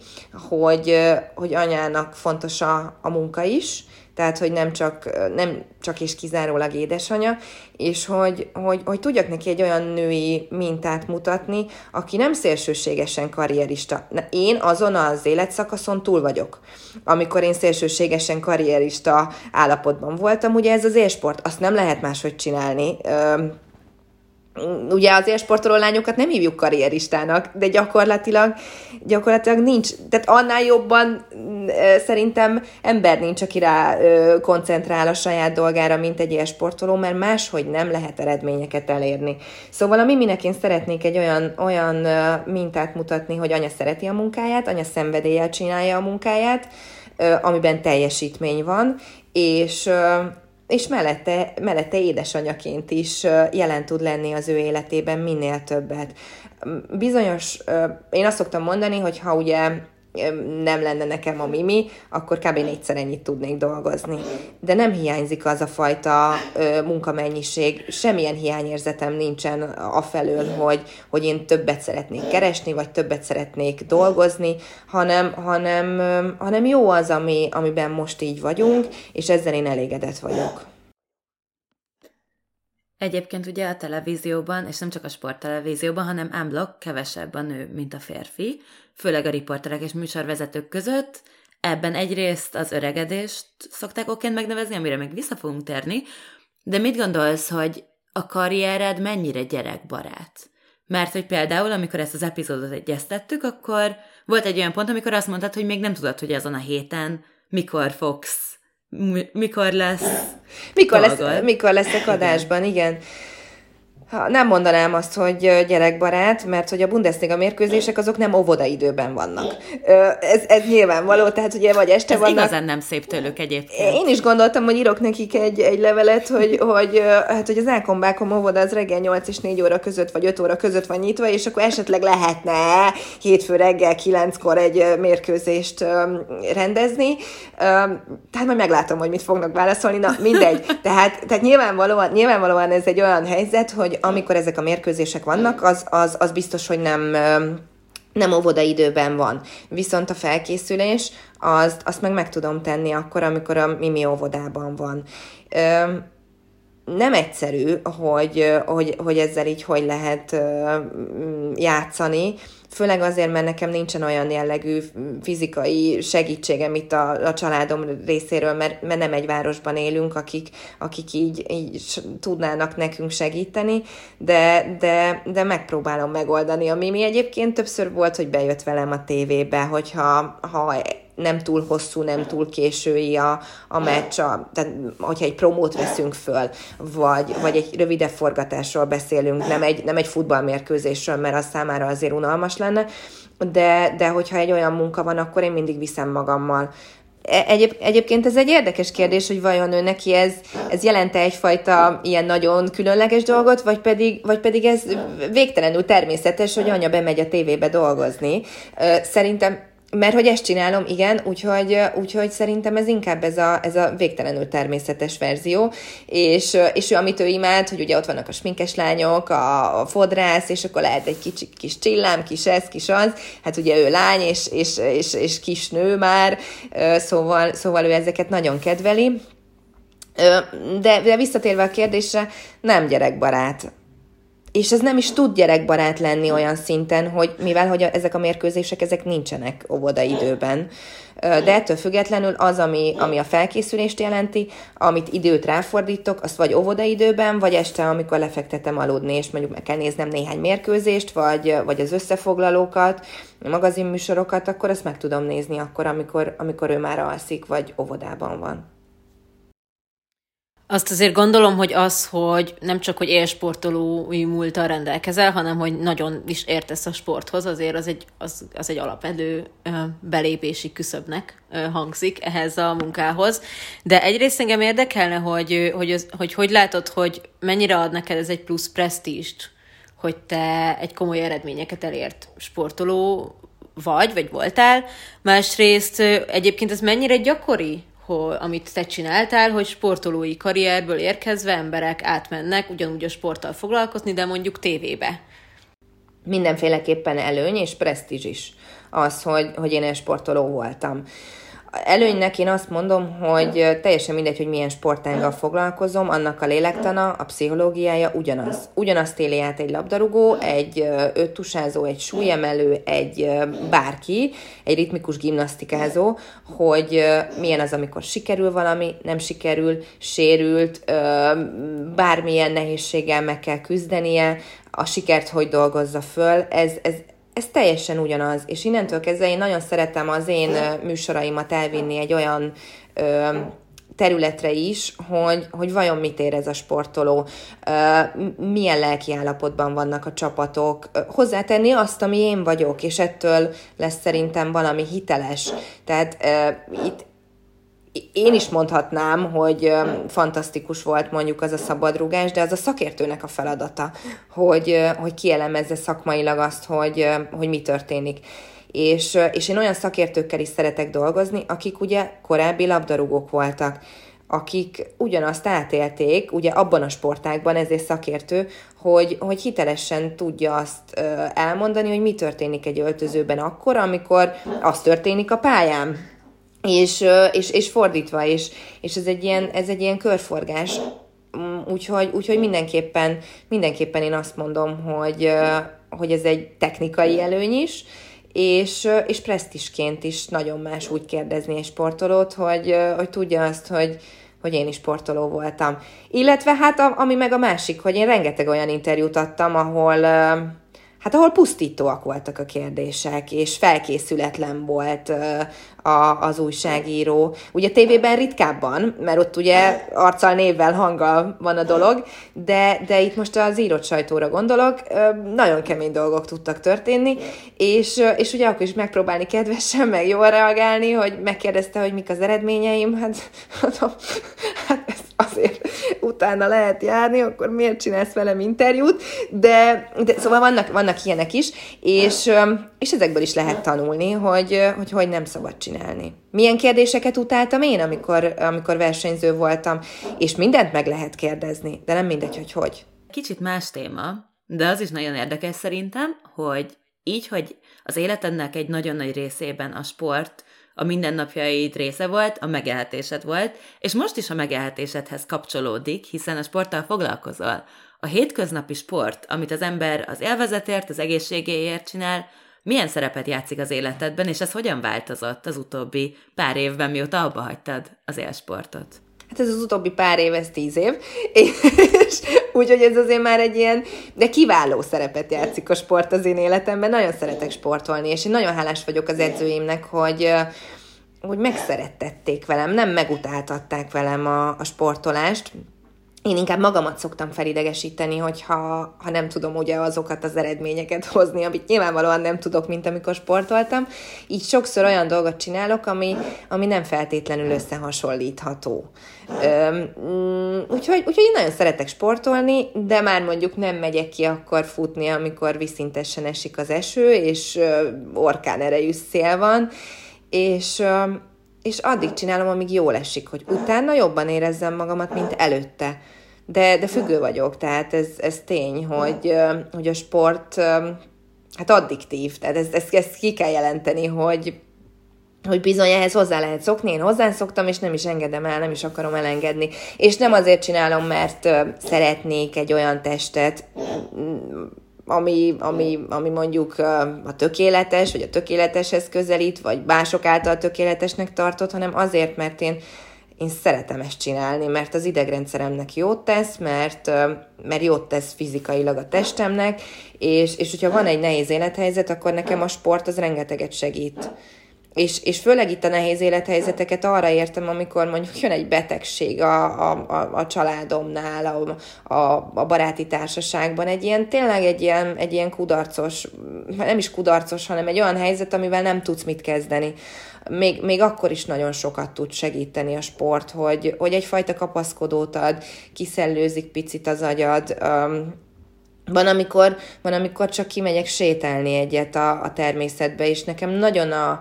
hogy, hogy anyának fontos a, a munka is, tehát hogy nem csak, nem csak és kizárólag édesanya, és hogy, hogy, hogy tudjak neki egy olyan női mintát mutatni, aki nem szélsőségesen karrierista. Én azon az életszakaszon túl vagyok, amikor én szélsőségesen karrierista állapotban voltam, ugye ez az élsport, azt nem lehet máshogy csinálni ugye az élsportoló lányokat nem hívjuk karrieristának, de gyakorlatilag, gyakorlatilag nincs, tehát annál jobban szerintem ember nincs, aki rá koncentrál a saját dolgára, mint egy élsportoló, mert máshogy nem lehet eredményeket elérni. Szóval a Miminek én szeretnék egy olyan, olyan mintát mutatni, hogy anya szereti a munkáját, anya szenvedéllyel csinálja a munkáját, amiben teljesítmény van, és és mellette, mellette édesanyaként is jelen tud lenni az ő életében minél többet. Bizonyos, én azt szoktam mondani, hogy ha ugye nem lenne nekem a mimi, akkor kb. négyszer ennyit tudnék dolgozni. De nem hiányzik az a fajta ö, munkamennyiség, semmilyen hiányérzetem nincsen afelől, hogy, hogy én többet szeretnék keresni, vagy többet szeretnék dolgozni, hanem, hanem, ö, hanem jó az, ami, amiben most így vagyunk, és ezzel én elégedett vagyok. Egyébként ugye a televízióban, és nem csak a sporttelevízióban, hanem ámblok kevesebb a nő, mint a férfi, főleg a riporterek és műsorvezetők között. Ebben egyrészt az öregedést szokták okként megnevezni, amire még vissza fogunk térni, de mit gondolsz, hogy a karriered mennyire gyerekbarát? Mert hogy például, amikor ezt az epizódot egyeztettük, akkor volt egy olyan pont, amikor azt mondtad, hogy még nem tudod, hogy azon a héten mikor fogsz mikor lesz mikor, lesz, mikor leszek adásban, igen. Ha, nem mondanám azt, hogy gyerekbarát, mert hogy a Bundesliga mérkőzések azok nem óvodaidőben vannak. Ez, ez nyilvánvaló, tehát ugye vagy este ez vannak. igazán nem szép tőlük egyébként. Én is gondoltam, hogy írok nekik egy, egy levelet, hogy, hogy, hát, hogy az Ákombákom óvoda az reggel 8 és 4 óra között, vagy 5 óra között van nyitva, és akkor esetleg lehetne hétfő reggel 9-kor egy mérkőzést rendezni. Tehát majd meglátom, hogy mit fognak válaszolni. Na, mindegy. Tehát, tehát nyilvánvalóan, nyilvánvalóan ez egy olyan helyzet, hogy amikor ezek a mérkőzések vannak, az, az, az biztos, hogy nem nem óvodaidőben van. Viszont a felkészülés, azt, azt meg meg tudom tenni akkor, amikor a Mimi óvodában van. Ö, nem egyszerű, hogy, hogy, hogy ezzel így hogy lehet játszani, főleg azért, mert nekem nincsen olyan jellegű fizikai segítségem itt a, a családom részéről, mert, mert nem egy városban élünk, akik, akik így, így tudnának nekünk segíteni, de, de, de megpróbálom megoldani. Ami mi egyébként többször volt, hogy bejött velem a tévébe, hogyha ha nem túl hosszú, nem túl késői a, a meccs, a, tehát hogyha egy promót veszünk föl, vagy, vagy egy rövidebb forgatásról beszélünk, nem egy, nem egy futballmérkőzésről, mert az számára azért unalmas lenne, de, de hogyha egy olyan munka van, akkor én mindig viszem magammal e, Egyéb, egyébként ez egy érdekes kérdés, hogy vajon ő neki ez, ez jelente egyfajta ilyen nagyon különleges dolgot, vagy pedig, vagy pedig ez végtelenül természetes, hogy anya bemegy a tévébe dolgozni. Szerintem mert hogy ezt csinálom, igen, úgyhogy, úgyhogy szerintem ez inkább ez a, ez a végtelenül természetes verzió, és, és ő, amit ő imád, hogy ugye ott vannak a sminkes lányok, a, a fodrász, és akkor lehet egy kicsi, kis csillám, kis ez, kis az, hát ugye ő lány, és, és, és, és kis nő már, szóval, szóval ő ezeket nagyon kedveli, de, de visszatérve a kérdésre, nem gyerekbarát és ez nem is tud gyerekbarát lenni olyan szinten, hogy mivel hogy a, ezek a mérkőzések, ezek nincsenek óvodaidőben. De ettől függetlenül az, ami, ami a felkészülést jelenti, amit időt ráfordítok, azt vagy óvodaidőben, vagy este, amikor lefektetem aludni, és mondjuk meg kell néznem néhány mérkőzést, vagy, vagy az összefoglalókat, a magazinműsorokat, akkor azt meg tudom nézni akkor, amikor, amikor ő már alszik, vagy óvodában van. Azt azért gondolom, hogy az, hogy nem csak, hogy élsportolói múltal rendelkezel, hanem, hogy nagyon is értesz a sporthoz, azért az egy, az, az egy alapedő belépési küszöbnek hangzik ehhez a munkához. De egyrészt engem érdekelne, hogy hogy, az, hogy, hogy látod, hogy mennyire ad neked ez egy plusz presztíst, hogy te egy komoly eredményeket elért sportoló vagy, vagy voltál. Másrészt egyébként ez mennyire gyakori, hogy, amit te csináltál, hogy sportolói karrierből érkezve emberek átmennek ugyanúgy a sporttal foglalkozni, de mondjuk tévébe. Mindenféleképpen előny és presztízs is az, hogy, hogy én egy sportoló voltam. Előnynek én azt mondom, hogy teljesen mindegy, hogy milyen sportággal foglalkozom, annak a lélektana, a pszichológiája ugyanaz. Ugyanazt éli át egy labdarúgó, egy öttusázó, egy súlyemelő, egy bárki, egy ritmikus gimnasztikázó, hogy milyen az, amikor sikerül valami, nem sikerül, sérült, bármilyen nehézséggel meg kell küzdenie, a sikert hogy dolgozza föl, ez, ez, ez teljesen ugyanaz, és innentől kezdve én nagyon szeretem az én műsoraimat elvinni egy olyan ö, területre is, hogy, hogy vajon mit érez a sportoló, milyen lelki állapotban vannak a csapatok, hozzátenni azt, ami én vagyok, és ettől lesz szerintem valami hiteles. Tehát itt én is mondhatnám, hogy fantasztikus volt mondjuk az a szabadrugás, de az a szakértőnek a feladata, hogy, hogy kielemezze szakmailag azt, hogy, hogy mi történik. És, és én olyan szakértőkkel is szeretek dolgozni, akik ugye korábbi labdarúgók voltak, akik ugyanazt átélték, ugye abban a sportágban, ezért szakértő, hogy, hogy hitelesen tudja azt elmondani, hogy mi történik egy öltözőben akkor, amikor az történik a pályán és, és, és fordítva, és, és ez, egy ilyen, ez egy ilyen körforgás, mm, úgyhogy, úgyhogy mindenképpen, mindenképpen én azt mondom, hogy, hogy ez egy technikai előny is, és, és presztisként is nagyon más úgy kérdezni egy sportolót, hogy, hogy tudja azt, hogy, hogy én is sportoló voltam. Illetve hát ami meg a másik, hogy én rengeteg olyan interjút adtam, ahol hát ahol pusztítóak voltak a kérdések, és felkészületlen volt a, az újságíró. Ugye tévében ritkábban, mert ott ugye arccal, névvel, hanggal van a dolog, de, de itt most az írott sajtóra gondolok, nagyon kemény dolgok tudtak történni, és, és ugye akkor is megpróbálni kedvesen, meg jól reagálni, hogy megkérdezte, hogy mik az eredményeim, hát, hát ez azért utána lehet járni, akkor miért csinálsz velem interjút, de, de szóval vannak, vannak ilyenek is, és, és ezekből is lehet tanulni, hogy, hogy hogy nem szabad csinálni. Milyen kérdéseket utáltam én, amikor, amikor versenyző voltam, és mindent meg lehet kérdezni, de nem mindegy, hogy hogy. Kicsit más téma, de az is nagyon érdekes szerintem, hogy így, hogy az életednek egy nagyon nagy részében a sport a mindennapjaid része volt, a megélhetésed volt, és most is a megélhetésedhez kapcsolódik, hiszen a sporttal foglalkozol. A hétköznapi sport, amit az ember az élvezetért, az egészségéért csinál, milyen szerepet játszik az életedben, és ez hogyan változott az utóbbi pár évben, mióta abba hagytad az élsportot? Hát ez az utóbbi pár év, ez tíz év, és úgyhogy ez azért már egy ilyen, de kiváló szerepet játszik a sport az én életemben, nagyon szeretek sportolni, és én nagyon hálás vagyok az edzőimnek, hogy, hogy megszerettették velem, nem megutáltatták velem a, a sportolást, én inkább magamat szoktam felidegesíteni, hogyha ha nem tudom ugye azokat az eredményeket hozni, amit nyilvánvalóan nem tudok, mint amikor sportoltam. Így sokszor olyan dolgot csinálok, ami, ami nem feltétlenül összehasonlítható. Üm, mm, úgyhogy, úgyhogy én nagyon szeretek sportolni, de már mondjuk nem megyek ki akkor futni, amikor viszintesen esik az eső, és orkán erejű szél van, és és addig csinálom, amíg jól esik, hogy utána jobban érezzem magamat, mint előtte. De, de függő vagyok, tehát ez, ez tény, hogy, hogy a sport hát addiktív, tehát ezt, ezt, ezt ki kell jelenteni, hogy, hogy bizony ehhez hozzá lehet szokni, én hozzászoktam, és nem is engedem el, nem is akarom elengedni. És nem azért csinálom, mert szeretnék egy olyan testet, ami, ami, ami mondjuk a tökéletes, vagy a tökéleteshez közelít, vagy mások által tökéletesnek tartott, hanem azért, mert én, én szeretem ezt csinálni, mert az idegrendszeremnek jót tesz, mert, mert jót tesz fizikailag a testemnek, és, és hogyha van egy nehéz élethelyzet, akkor nekem a sport az rengeteget segít. És, és főleg itt a nehéz élethelyzeteket arra értem, amikor mondjuk jön egy betegség a, a, a, a családomnál, a, a, a baráti társaságban, egy ilyen, tényleg egy ilyen, egy ilyen kudarcos, nem is kudarcos, hanem egy olyan helyzet, amivel nem tudsz mit kezdeni. Még, még akkor is nagyon sokat tud segíteni a sport, hogy, hogy egyfajta kapaszkodót ad, kiszellőzik picit az agyad, um, van amikor, van, amikor csak kimegyek sétálni egyet a, a természetbe, és nekem nagyon a,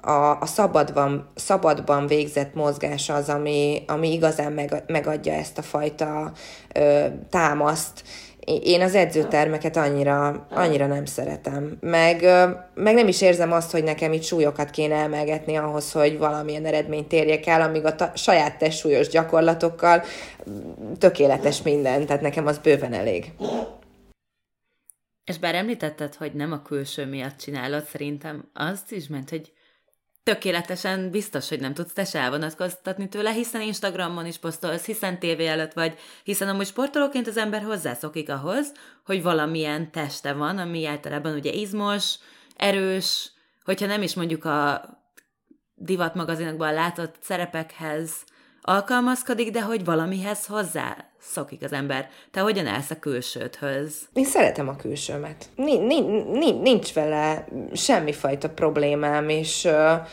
a, a szabadban, szabadban végzett mozgás az, ami, ami igazán meg, megadja ezt a fajta ö, támaszt. Én az edzőtermeket annyira, annyira nem szeretem. Meg, meg nem is érzem azt, hogy nekem itt súlyokat kéne emelgetni ahhoz, hogy valamilyen eredményt érjek el, amíg a ta- saját testsúlyos gyakorlatokkal tökéletes minden, tehát nekem az bőven elég. És bár említetted, hogy nem a külső miatt csinálod, szerintem azt is ment, hogy tökéletesen biztos, hogy nem tudsz te se elvonatkoztatni tőle, hiszen Instagramon is posztolsz, hiszen tévé előtt vagy, hiszen amúgy sportolóként az ember hozzászokik ahhoz, hogy valamilyen teste van, ami általában ugye izmos, erős, hogyha nem is mondjuk a divatmagazinokban látott szerepekhez alkalmazkodik, de hogy valamihez hozzá szokik az ember. Te hogyan állsz a külsődhöz? Én szeretem a külsőmet. Nincs, nincs vele semmifajta problémám, és uh,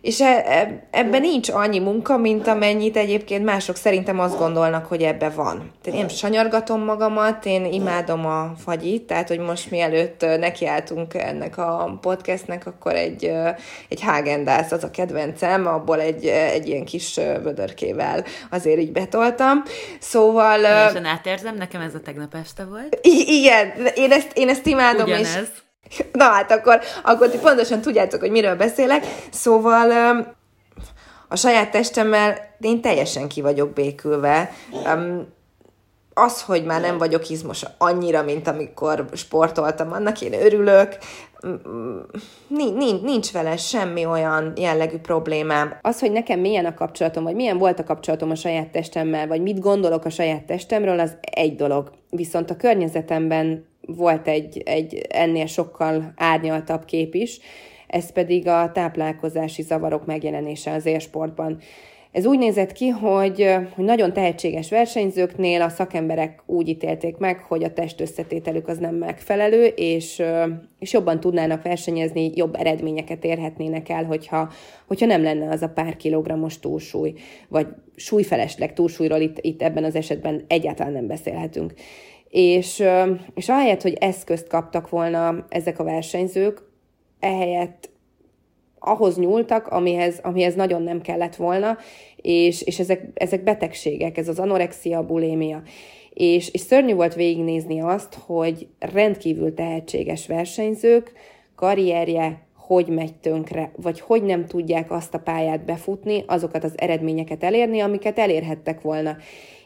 és e, e, ebben nincs annyi munka, mint amennyit egyébként mások szerintem azt gondolnak, hogy ebbe van. Tehát én sanyargatom magamat, én imádom a fagyit, tehát hogy most mielőtt nekiálltunk ennek a podcastnek, akkor egy, egy Hagendász az a kedvencem, abból egy, egy ilyen kis vödörkével azért így betoltam. Szóval... Teljesen átérzem, nekem ez a tegnap este volt. Igen, én ezt, én ezt imádom. Ugyanez. És Na hát akkor, akkor ti pontosan tudjátok, hogy miről beszélek. Szóval a saját testemmel én teljesen ki vagyok békülve. Az, hogy már nem vagyok izmos annyira, mint amikor sportoltam, annak én örülök. Nincs, nincs vele semmi olyan jellegű problémám. Az, hogy nekem milyen a kapcsolatom, vagy milyen volt a kapcsolatom a saját testemmel, vagy mit gondolok a saját testemről, az egy dolog. Viszont a környezetemben volt egy, egy ennél sokkal árnyaltabb kép is, ez pedig a táplálkozási zavarok megjelenése az élsportban. Ez úgy nézett ki, hogy, hogy nagyon tehetséges versenyzőknél a szakemberek úgy ítélték meg, hogy a testösszetételük az nem megfelelő, és, és jobban tudnának versenyezni, jobb eredményeket érhetnének el, hogyha, hogyha nem lenne az a pár kilogrammos túlsúly, vagy súlyfelesleg túlsúlyról itt, itt ebben az esetben egyáltalán nem beszélhetünk. És, és ahelyett, hogy eszközt kaptak volna ezek a versenyzők, ehelyett ahhoz nyúltak, amihez, amihez nagyon nem kellett volna, és, és ezek, ezek betegségek, ez az anorexia, a bulémia. És, és szörnyű volt végignézni azt, hogy rendkívül tehetséges versenyzők karrierje hogy megy tönkre, vagy hogy nem tudják azt a pályát befutni, azokat az eredményeket elérni, amiket elérhettek volna.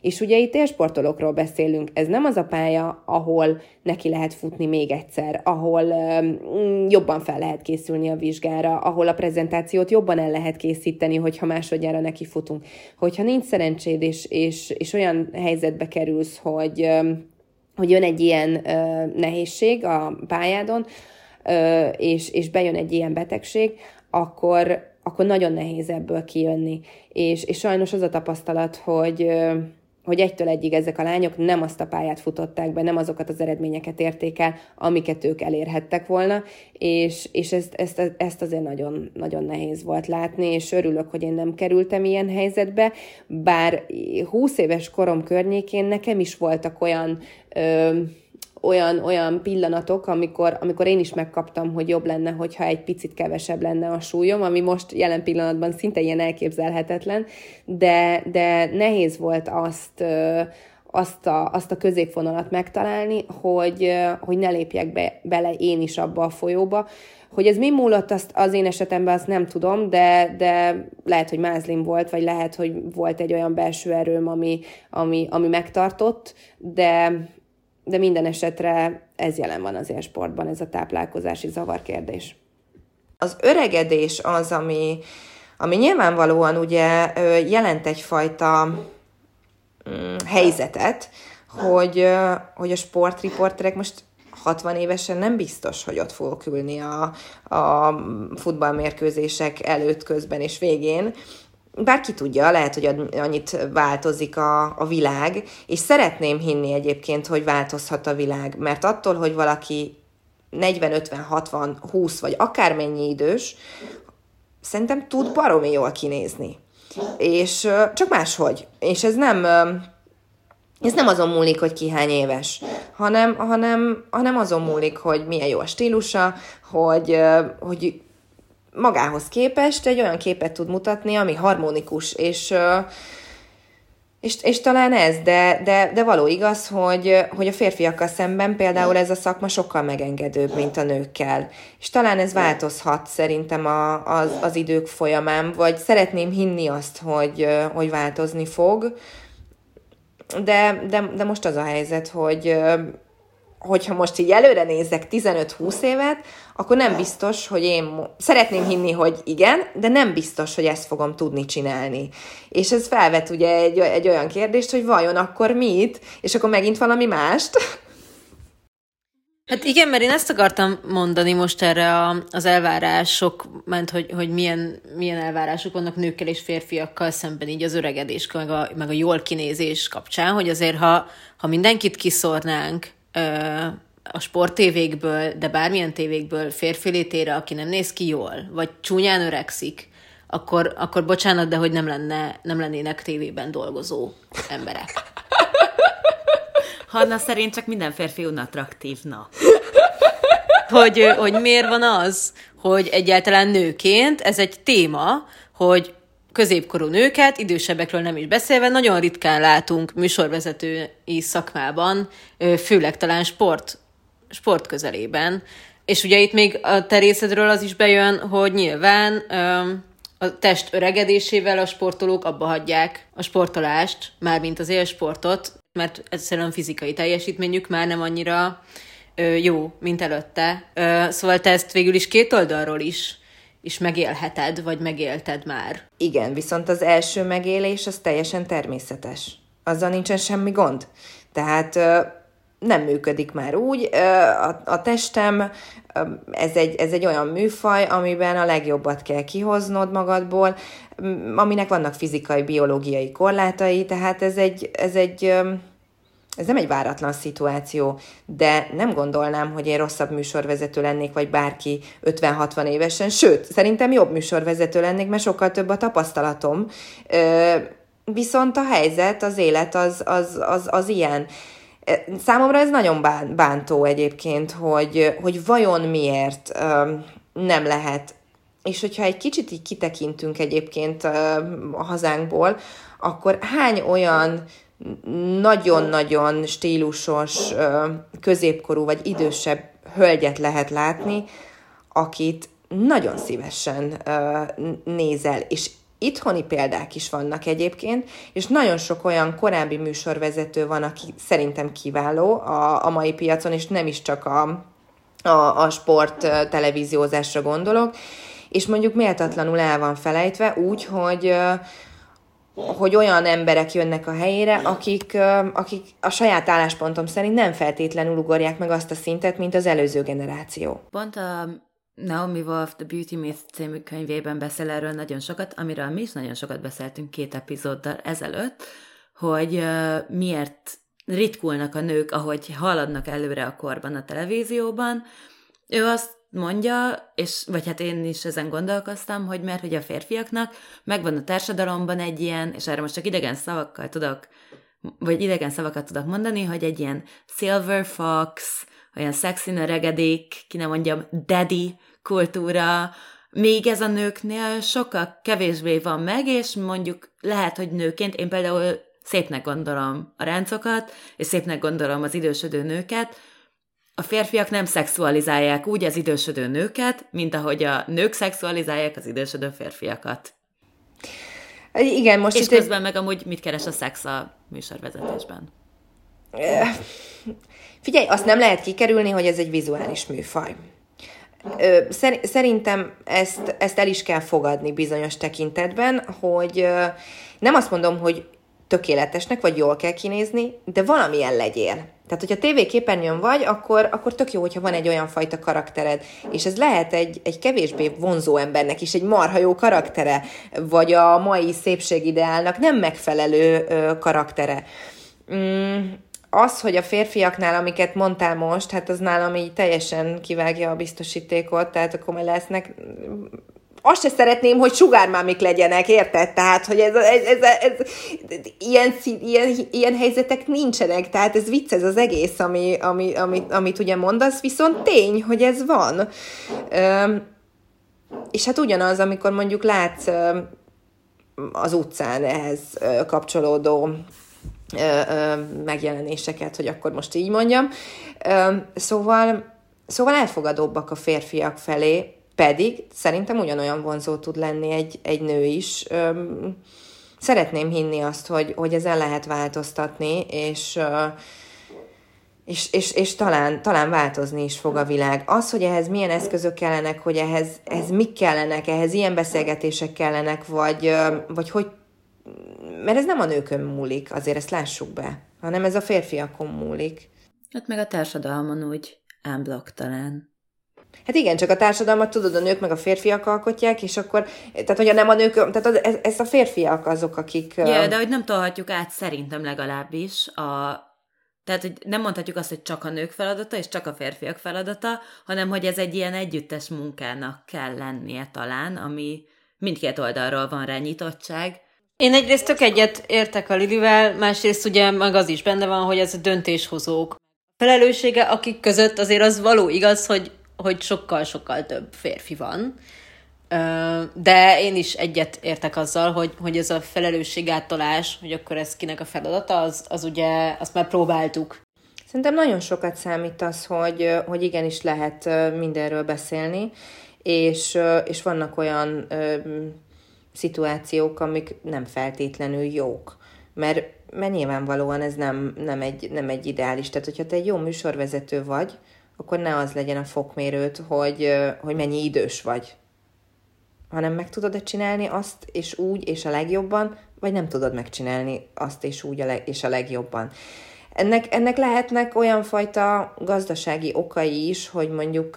És ugye itt élsportolókról beszélünk, ez nem az a pálya, ahol neki lehet futni még egyszer, ahol um, jobban fel lehet készülni a vizsgára, ahol a prezentációt jobban el lehet készíteni, hogyha másodjára neki futunk. Hogyha nincs szerencséd, és, és, és olyan helyzetbe kerülsz, hogy, um, hogy jön egy ilyen uh, nehézség a pályádon, és, és bejön egy ilyen betegség, akkor, akkor nagyon nehéz ebből kijönni. És, és sajnos az a tapasztalat, hogy hogy egytől egyig ezek a lányok nem azt a pályát futották be, nem azokat az eredményeket érték el, amiket ők elérhettek volna, és, és ezt, ezt, ezt azért nagyon, nagyon nehéz volt látni, és örülök, hogy én nem kerültem ilyen helyzetbe, bár 20 éves korom környékén nekem is voltak olyan ö, olyan, olyan pillanatok, amikor, amikor én is megkaptam, hogy jobb lenne, hogyha egy picit kevesebb lenne a súlyom, ami most jelen pillanatban szinte ilyen elképzelhetetlen, de, de nehéz volt azt, azt a, azt a középvonalat megtalálni, hogy, hogy ne lépjek be, bele én is abba a folyóba. Hogy ez mi múlott, azt az én esetemben azt nem tudom, de, de lehet, hogy mázlim volt, vagy lehet, hogy volt egy olyan belső erőm, ami, ami, ami megtartott, de, de minden esetre ez jelen van az sportban, ez a táplálkozási zavarkérdés. Az öregedés az, ami, ami nyilvánvalóan ugye jelent egyfajta mm, helyzetet, hogy, hogy a sportriporterek most 60 évesen nem biztos, hogy ott fogok ülni a, a futballmérkőzések előtt, közben és végén, bárki tudja, lehet, hogy annyit változik a, a világ, és szeretném hinni egyébként, hogy változhat a világ, mert attól, hogy valaki 40, 50, 60, 20 vagy akármennyi idős, szerintem tud baromi jól kinézni. És csak máshogy. És ez nem, ez nem azon múlik, hogy ki hány éves, hanem, hanem, hanem azon múlik, hogy milyen jó a stílusa, hogy, hogy magához képest egy olyan képet tud mutatni, ami harmonikus, és és, és talán ez, de, de, de való igaz, hogy, hogy a férfiakkal szemben például ez a szakma sokkal megengedőbb, mint a nőkkel. És talán ez változhat szerintem a, az, az idők folyamán, vagy szeretném hinni azt, hogy, hogy változni fog. De, de, de most az a helyzet, hogy hogyha most így előre nézek 15-20 évet, akkor nem biztos, hogy én szeretném hinni, hogy igen, de nem biztos, hogy ezt fogom tudni csinálni. És ez felvet ugye egy, egy olyan kérdést, hogy vajon akkor mit, és akkor megint valami mást. Hát igen, mert én ezt akartam mondani most erre a, az elvárások, ment, hogy, hogy milyen, milyen elvárások vannak nőkkel és férfiakkal szemben így az öregedés, meg a, meg a jól kinézés kapcsán, hogy azért ha, ha mindenkit kiszornánk, a sporttévékből, de bármilyen tévékből férfi létére, aki nem néz ki jól, vagy csúnyán öregszik, akkor, akkor bocsánat, de hogy nem, lenne, nem lennének tévében dolgozó emberek. Hanna szerint csak minden férfi unattraktív, na. Hogy, hogy miért van az, hogy egyáltalán nőként ez egy téma, hogy középkorú nőket, idősebbekről nem is beszélve, nagyon ritkán látunk műsorvezetői szakmában, főleg talán sport, sport közelében. És ugye itt még a terészedről az is bejön, hogy nyilván a test öregedésével a sportolók abba hagyják a sportolást, mármint az élsportot, mert egyszerűen fizikai teljesítményük már nem annyira jó, mint előtte. Szóval te ezt végül is két oldalról is is megélheted, vagy megélted már. Igen, viszont az első megélés az teljesen természetes. Azzal nincsen semmi gond. Tehát nem működik már úgy. A, a testem, ez egy, ez egy olyan műfaj, amiben a legjobbat kell kihoznod magadból, aminek vannak fizikai, biológiai korlátai, tehát ez egy, ez egy ez nem egy váratlan szituáció, de nem gondolnám, hogy én rosszabb műsorvezető lennék, vagy bárki 50-60 évesen, sőt, szerintem jobb műsorvezető lennék, mert sokkal több a tapasztalatom. Viszont a helyzet, az élet az, az, az, az ilyen. Számomra ez nagyon bántó egyébként, hogy, hogy vajon miért nem lehet. És hogyha egy kicsit így kitekintünk egyébként a hazánkból, akkor hány olyan nagyon-nagyon stílusos, középkorú vagy idősebb hölgyet lehet látni, akit nagyon szívesen nézel, és itthoni példák is vannak egyébként, és nagyon sok olyan korábbi műsorvezető van, aki szerintem kiváló a, a mai piacon, és nem is csak a, a, a sport televíziózásra gondolok, és mondjuk méltatlanul el van felejtve úgy, hogy hogy olyan emberek jönnek a helyére, akik, akik a saját álláspontom szerint nem feltétlenül ugorják meg azt a szintet, mint az előző generáció. Pont a Naomi Wolf The Beauty Myth című könyvében beszél erről nagyon sokat, amiről mi is nagyon sokat beszéltünk két epizóddal ezelőtt, hogy miért ritkulnak a nők, ahogy haladnak előre a korban a televízióban. Ő azt mondja, és vagy hát én is ezen gondolkoztam, hogy mert hogy a férfiaknak megvan a társadalomban egy ilyen, és erre most csak idegen szavakkal tudok, vagy idegen szavakat tudok mondani, hogy egy ilyen silver fox, olyan szexi nöregedék, ki nem mondjam, daddy kultúra, még ez a nőknél sokkal kevésbé van meg, és mondjuk lehet, hogy nőként én például szépnek gondolom a ráncokat, és szépnek gondolom az idősödő nőket, a férfiak nem szexualizálják úgy az idősödő nőket, mint ahogy a nők szexualizálják az idősödő férfiakat. Igen, most És közben egy... meg amúgy mit keres a szex a műsorvezetésben? Figyelj, azt nem lehet kikerülni, hogy ez egy vizuális műfaj. Szerintem ezt, ezt el is kell fogadni bizonyos tekintetben, hogy nem azt mondom, hogy tökéletesnek, vagy jól kell kinézni, de valamilyen legyél. Tehát, hogyha tévéképernyőn vagy, akkor, akkor tök jó, hogyha van egy olyan fajta karaktered, és ez lehet egy, egy kevésbé vonzó embernek is egy marha jó karaktere, vagy a mai szépségideálnak nem megfelelő ö, karaktere. Mm, az, hogy a férfiaknál, amiket mondtál most, hát az nálam így teljesen kivágja a biztosítékot, tehát akkor majd lesznek azt se szeretném, hogy sugármámik legyenek, érted? Tehát, hogy ez, ez, ez, ez, ez ilyen, ilyen, ilyen helyzetek nincsenek, tehát ez vicc ez az egész, ami, ami, amit, amit ugye mondasz, viszont tény, hogy ez van. Üm, és hát ugyanaz, amikor mondjuk látsz az utcán ehhez kapcsolódó megjelenéseket, hogy akkor most így mondjam. Szóval, szóval elfogadóbbak a férfiak felé, pedig szerintem ugyanolyan vonzó tud lenni egy, egy nő is. Szeretném hinni azt, hogy, hogy ezen lehet változtatni, és és, és, és talán, talán változni is fog a világ. Az, hogy ehhez milyen eszközök kellenek, hogy ehhez, ehhez mik kellenek, ehhez ilyen beszélgetések kellenek, vagy, vagy hogy mert ez nem a nőkön múlik, azért ezt lássuk be, hanem ez a férfiakon múlik. Hát meg a társadalmon úgy ámblok talán. Hát igen, csak a társadalmat tudod, a nők meg a férfiak alkotják, és akkor, tehát hogy nem a nők, tehát az, ez, ez a férfiak azok, akik... Ja, de hogy nem tolhatjuk át szerintem legalábbis a, tehát, hogy nem mondhatjuk azt, hogy csak a nők feladata, és csak a férfiak feladata, hanem hogy ez egy ilyen együttes munkának kell lennie talán, ami mindkét oldalról van rá nyitottság. Én egyrészt tök egyet értek a Lilivel, másrészt ugye meg az is benne van, hogy ez a döntéshozók felelőssége, akik között azért az való igaz, hogy, hogy sokkal-sokkal több férfi van. De én is egyet értek azzal, hogy, hogy ez a felelősségáttalás, hogy akkor ez kinek a feladata, az, az ugye, azt már próbáltuk. Szerintem nagyon sokat számít az, hogy, hogy igenis lehet mindenről beszélni, és, és vannak olyan ö, szituációk, amik nem feltétlenül jók. Mert, mert nyilvánvalóan ez nem, nem, egy, nem egy ideális. Tehát, hogyha te egy jó műsorvezető vagy, akkor ne az legyen a fokmérőt, hogy, hogy mennyi idős vagy hanem meg tudod-e csinálni azt és úgy és a legjobban, vagy nem tudod megcsinálni azt és úgy a leg, és a legjobban. Ennek, ennek lehetnek olyan fajta gazdasági okai is, hogy mondjuk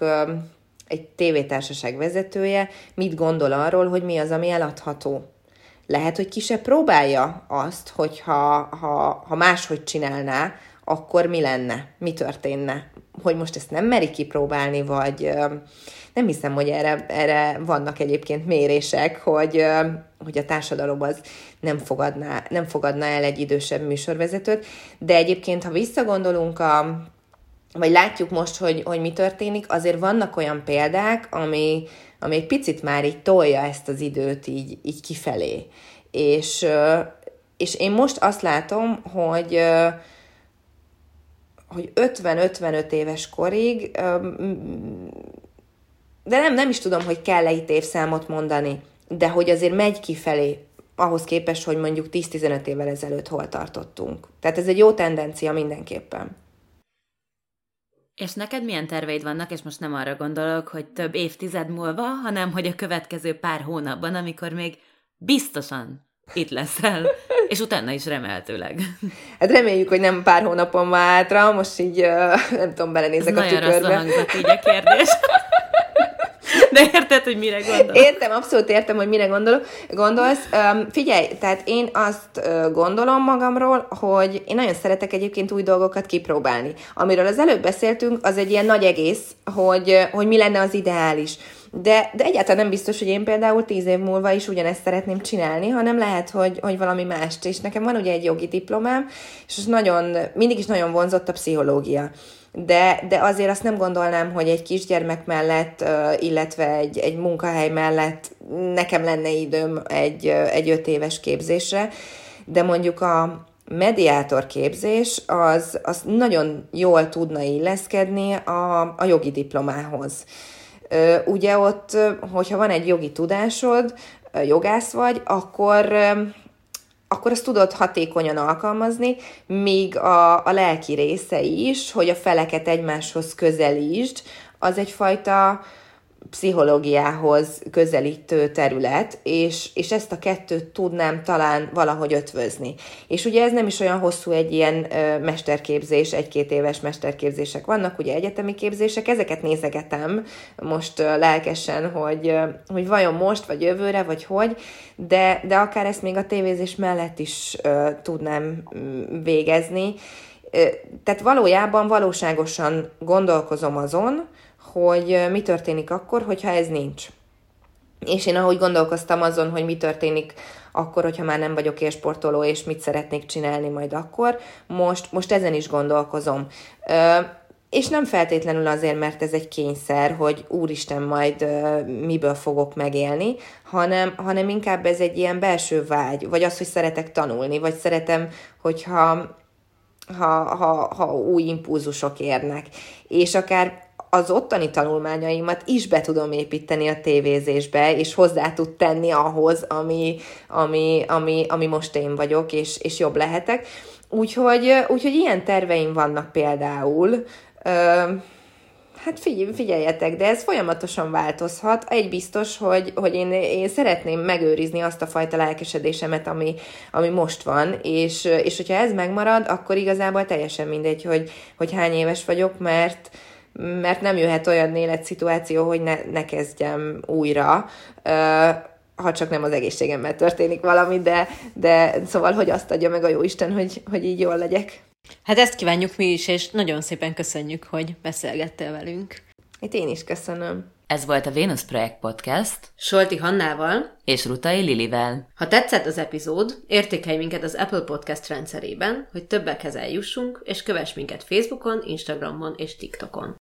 egy tévétársaság vezetője mit gondol arról, hogy mi az, ami eladható. Lehet, hogy ki se próbálja azt, hogy ha, ha, ha máshogy csinálná, akkor mi lenne, mi történne. Hogy most ezt nem meri kipróbálni, vagy nem hiszem, hogy erre, erre vannak egyébként mérések, hogy, hogy a társadalom az nem fogadná, nem fogadná el egy idősebb műsorvezetőt, de egyébként, ha visszagondolunk a, vagy látjuk most, hogy, hogy mi történik, azért vannak olyan példák, ami, ami egy picit már így tolja ezt az időt így, így kifelé. És, és én most azt látom, hogy hogy 50-55 éves korig de nem, nem is tudom, hogy kell-e itt évszámot mondani, de hogy azért megy kifelé, ahhoz képest, hogy mondjuk 10-15 évvel ezelőtt hol tartottunk. Tehát ez egy jó tendencia mindenképpen. És neked milyen terveid vannak, és most nem arra gondolok, hogy több évtized múlva, hanem hogy a következő pár hónapban, amikor még biztosan itt leszel, és utána is remélhetőleg. Hát reméljük, hogy nem pár hónapon van hátra, most így nem tudom, belenézek Ez a tükörbe. Nagyon rossz így a kérdés. De érted, hogy mire gondolok? Értem, abszolút értem, hogy mire gondolok, gondolsz. Um, figyelj, tehát én azt gondolom magamról, hogy én nagyon szeretek egyébként új dolgokat kipróbálni. Amiről az előbb beszéltünk, az egy ilyen nagy egész, hogy, hogy mi lenne az ideális. De, de egyáltalán nem biztos, hogy én például tíz év múlva is ugyanezt szeretném csinálni, hanem lehet, hogy, hogy valami mást. És nekem van ugye egy jogi diplomám, és nagyon, mindig is nagyon vonzott a pszichológia de, de azért azt nem gondolnám, hogy egy kisgyermek mellett, illetve egy, egy munkahely mellett nekem lenne időm egy, egy öt éves képzésre, de mondjuk a mediátor képzés az, az nagyon jól tudna illeszkedni a, a jogi diplomához. Ugye ott, hogyha van egy jogi tudásod, jogász vagy, akkor akkor azt tudod hatékonyan alkalmazni, míg a, a lelki része is, hogy a feleket egymáshoz közelítsd, az egyfajta pszichológiához közelítő terület, és, és ezt a kettőt tudnám talán valahogy ötvözni. És ugye ez nem is olyan hosszú egy ilyen ö, mesterképzés, egy-két éves mesterképzések vannak, ugye egyetemi képzések, ezeket nézegetem most ö, lelkesen, hogy, ö, hogy vajon most, vagy jövőre, vagy hogy, de, de akár ezt még a tévézés mellett is ö, tudnám végezni. Tehát valójában valóságosan gondolkozom azon, hogy mi történik akkor, hogyha ez nincs. És én ahogy gondolkoztam azon, hogy mi történik akkor, hogyha már nem vagyok élsportoló, és mit szeretnék csinálni majd akkor, most, most ezen is gondolkozom. és nem feltétlenül azért, mert ez egy kényszer, hogy úristen, majd uh, miből fogok megélni, hanem, hanem inkább ez egy ilyen belső vágy, vagy az, hogy szeretek tanulni, vagy szeretem, hogyha ha, ha, ha új impulzusok érnek. És akár az ottani tanulmányaimat is be tudom építeni a tévézésbe, és hozzá tud tenni ahhoz, ami, ami, ami, ami most én vagyok, és, és jobb lehetek. Úgyhogy, úgyhogy ilyen terveim vannak például, Hát figy- figyeljetek, de ez folyamatosan változhat. Egy biztos, hogy, hogy én, én szeretném megőrizni azt a fajta lelkesedésemet, ami, ami most van, és, és hogyha ez megmarad, akkor igazából teljesen mindegy, hogy, hogy hány éves vagyok, mert, mert nem jöhet olyan életszituáció, hogy ne, ne kezdjem újra, ha csak nem az egészségemmel történik valami, de, de szóval, hogy azt adja meg a jó Isten, hogy, hogy így jól legyek. Hát ezt kívánjuk mi is, és nagyon szépen köszönjük, hogy beszélgettél velünk. Itt én is köszönöm. Ez volt a Venus Projekt Podcast. Solti Hannával. És Rutai Lilivel. Ha tetszett az epizód, értékelj minket az Apple Podcast rendszerében, hogy többekhez eljussunk, és kövess minket Facebookon, Instagramon és TikTokon.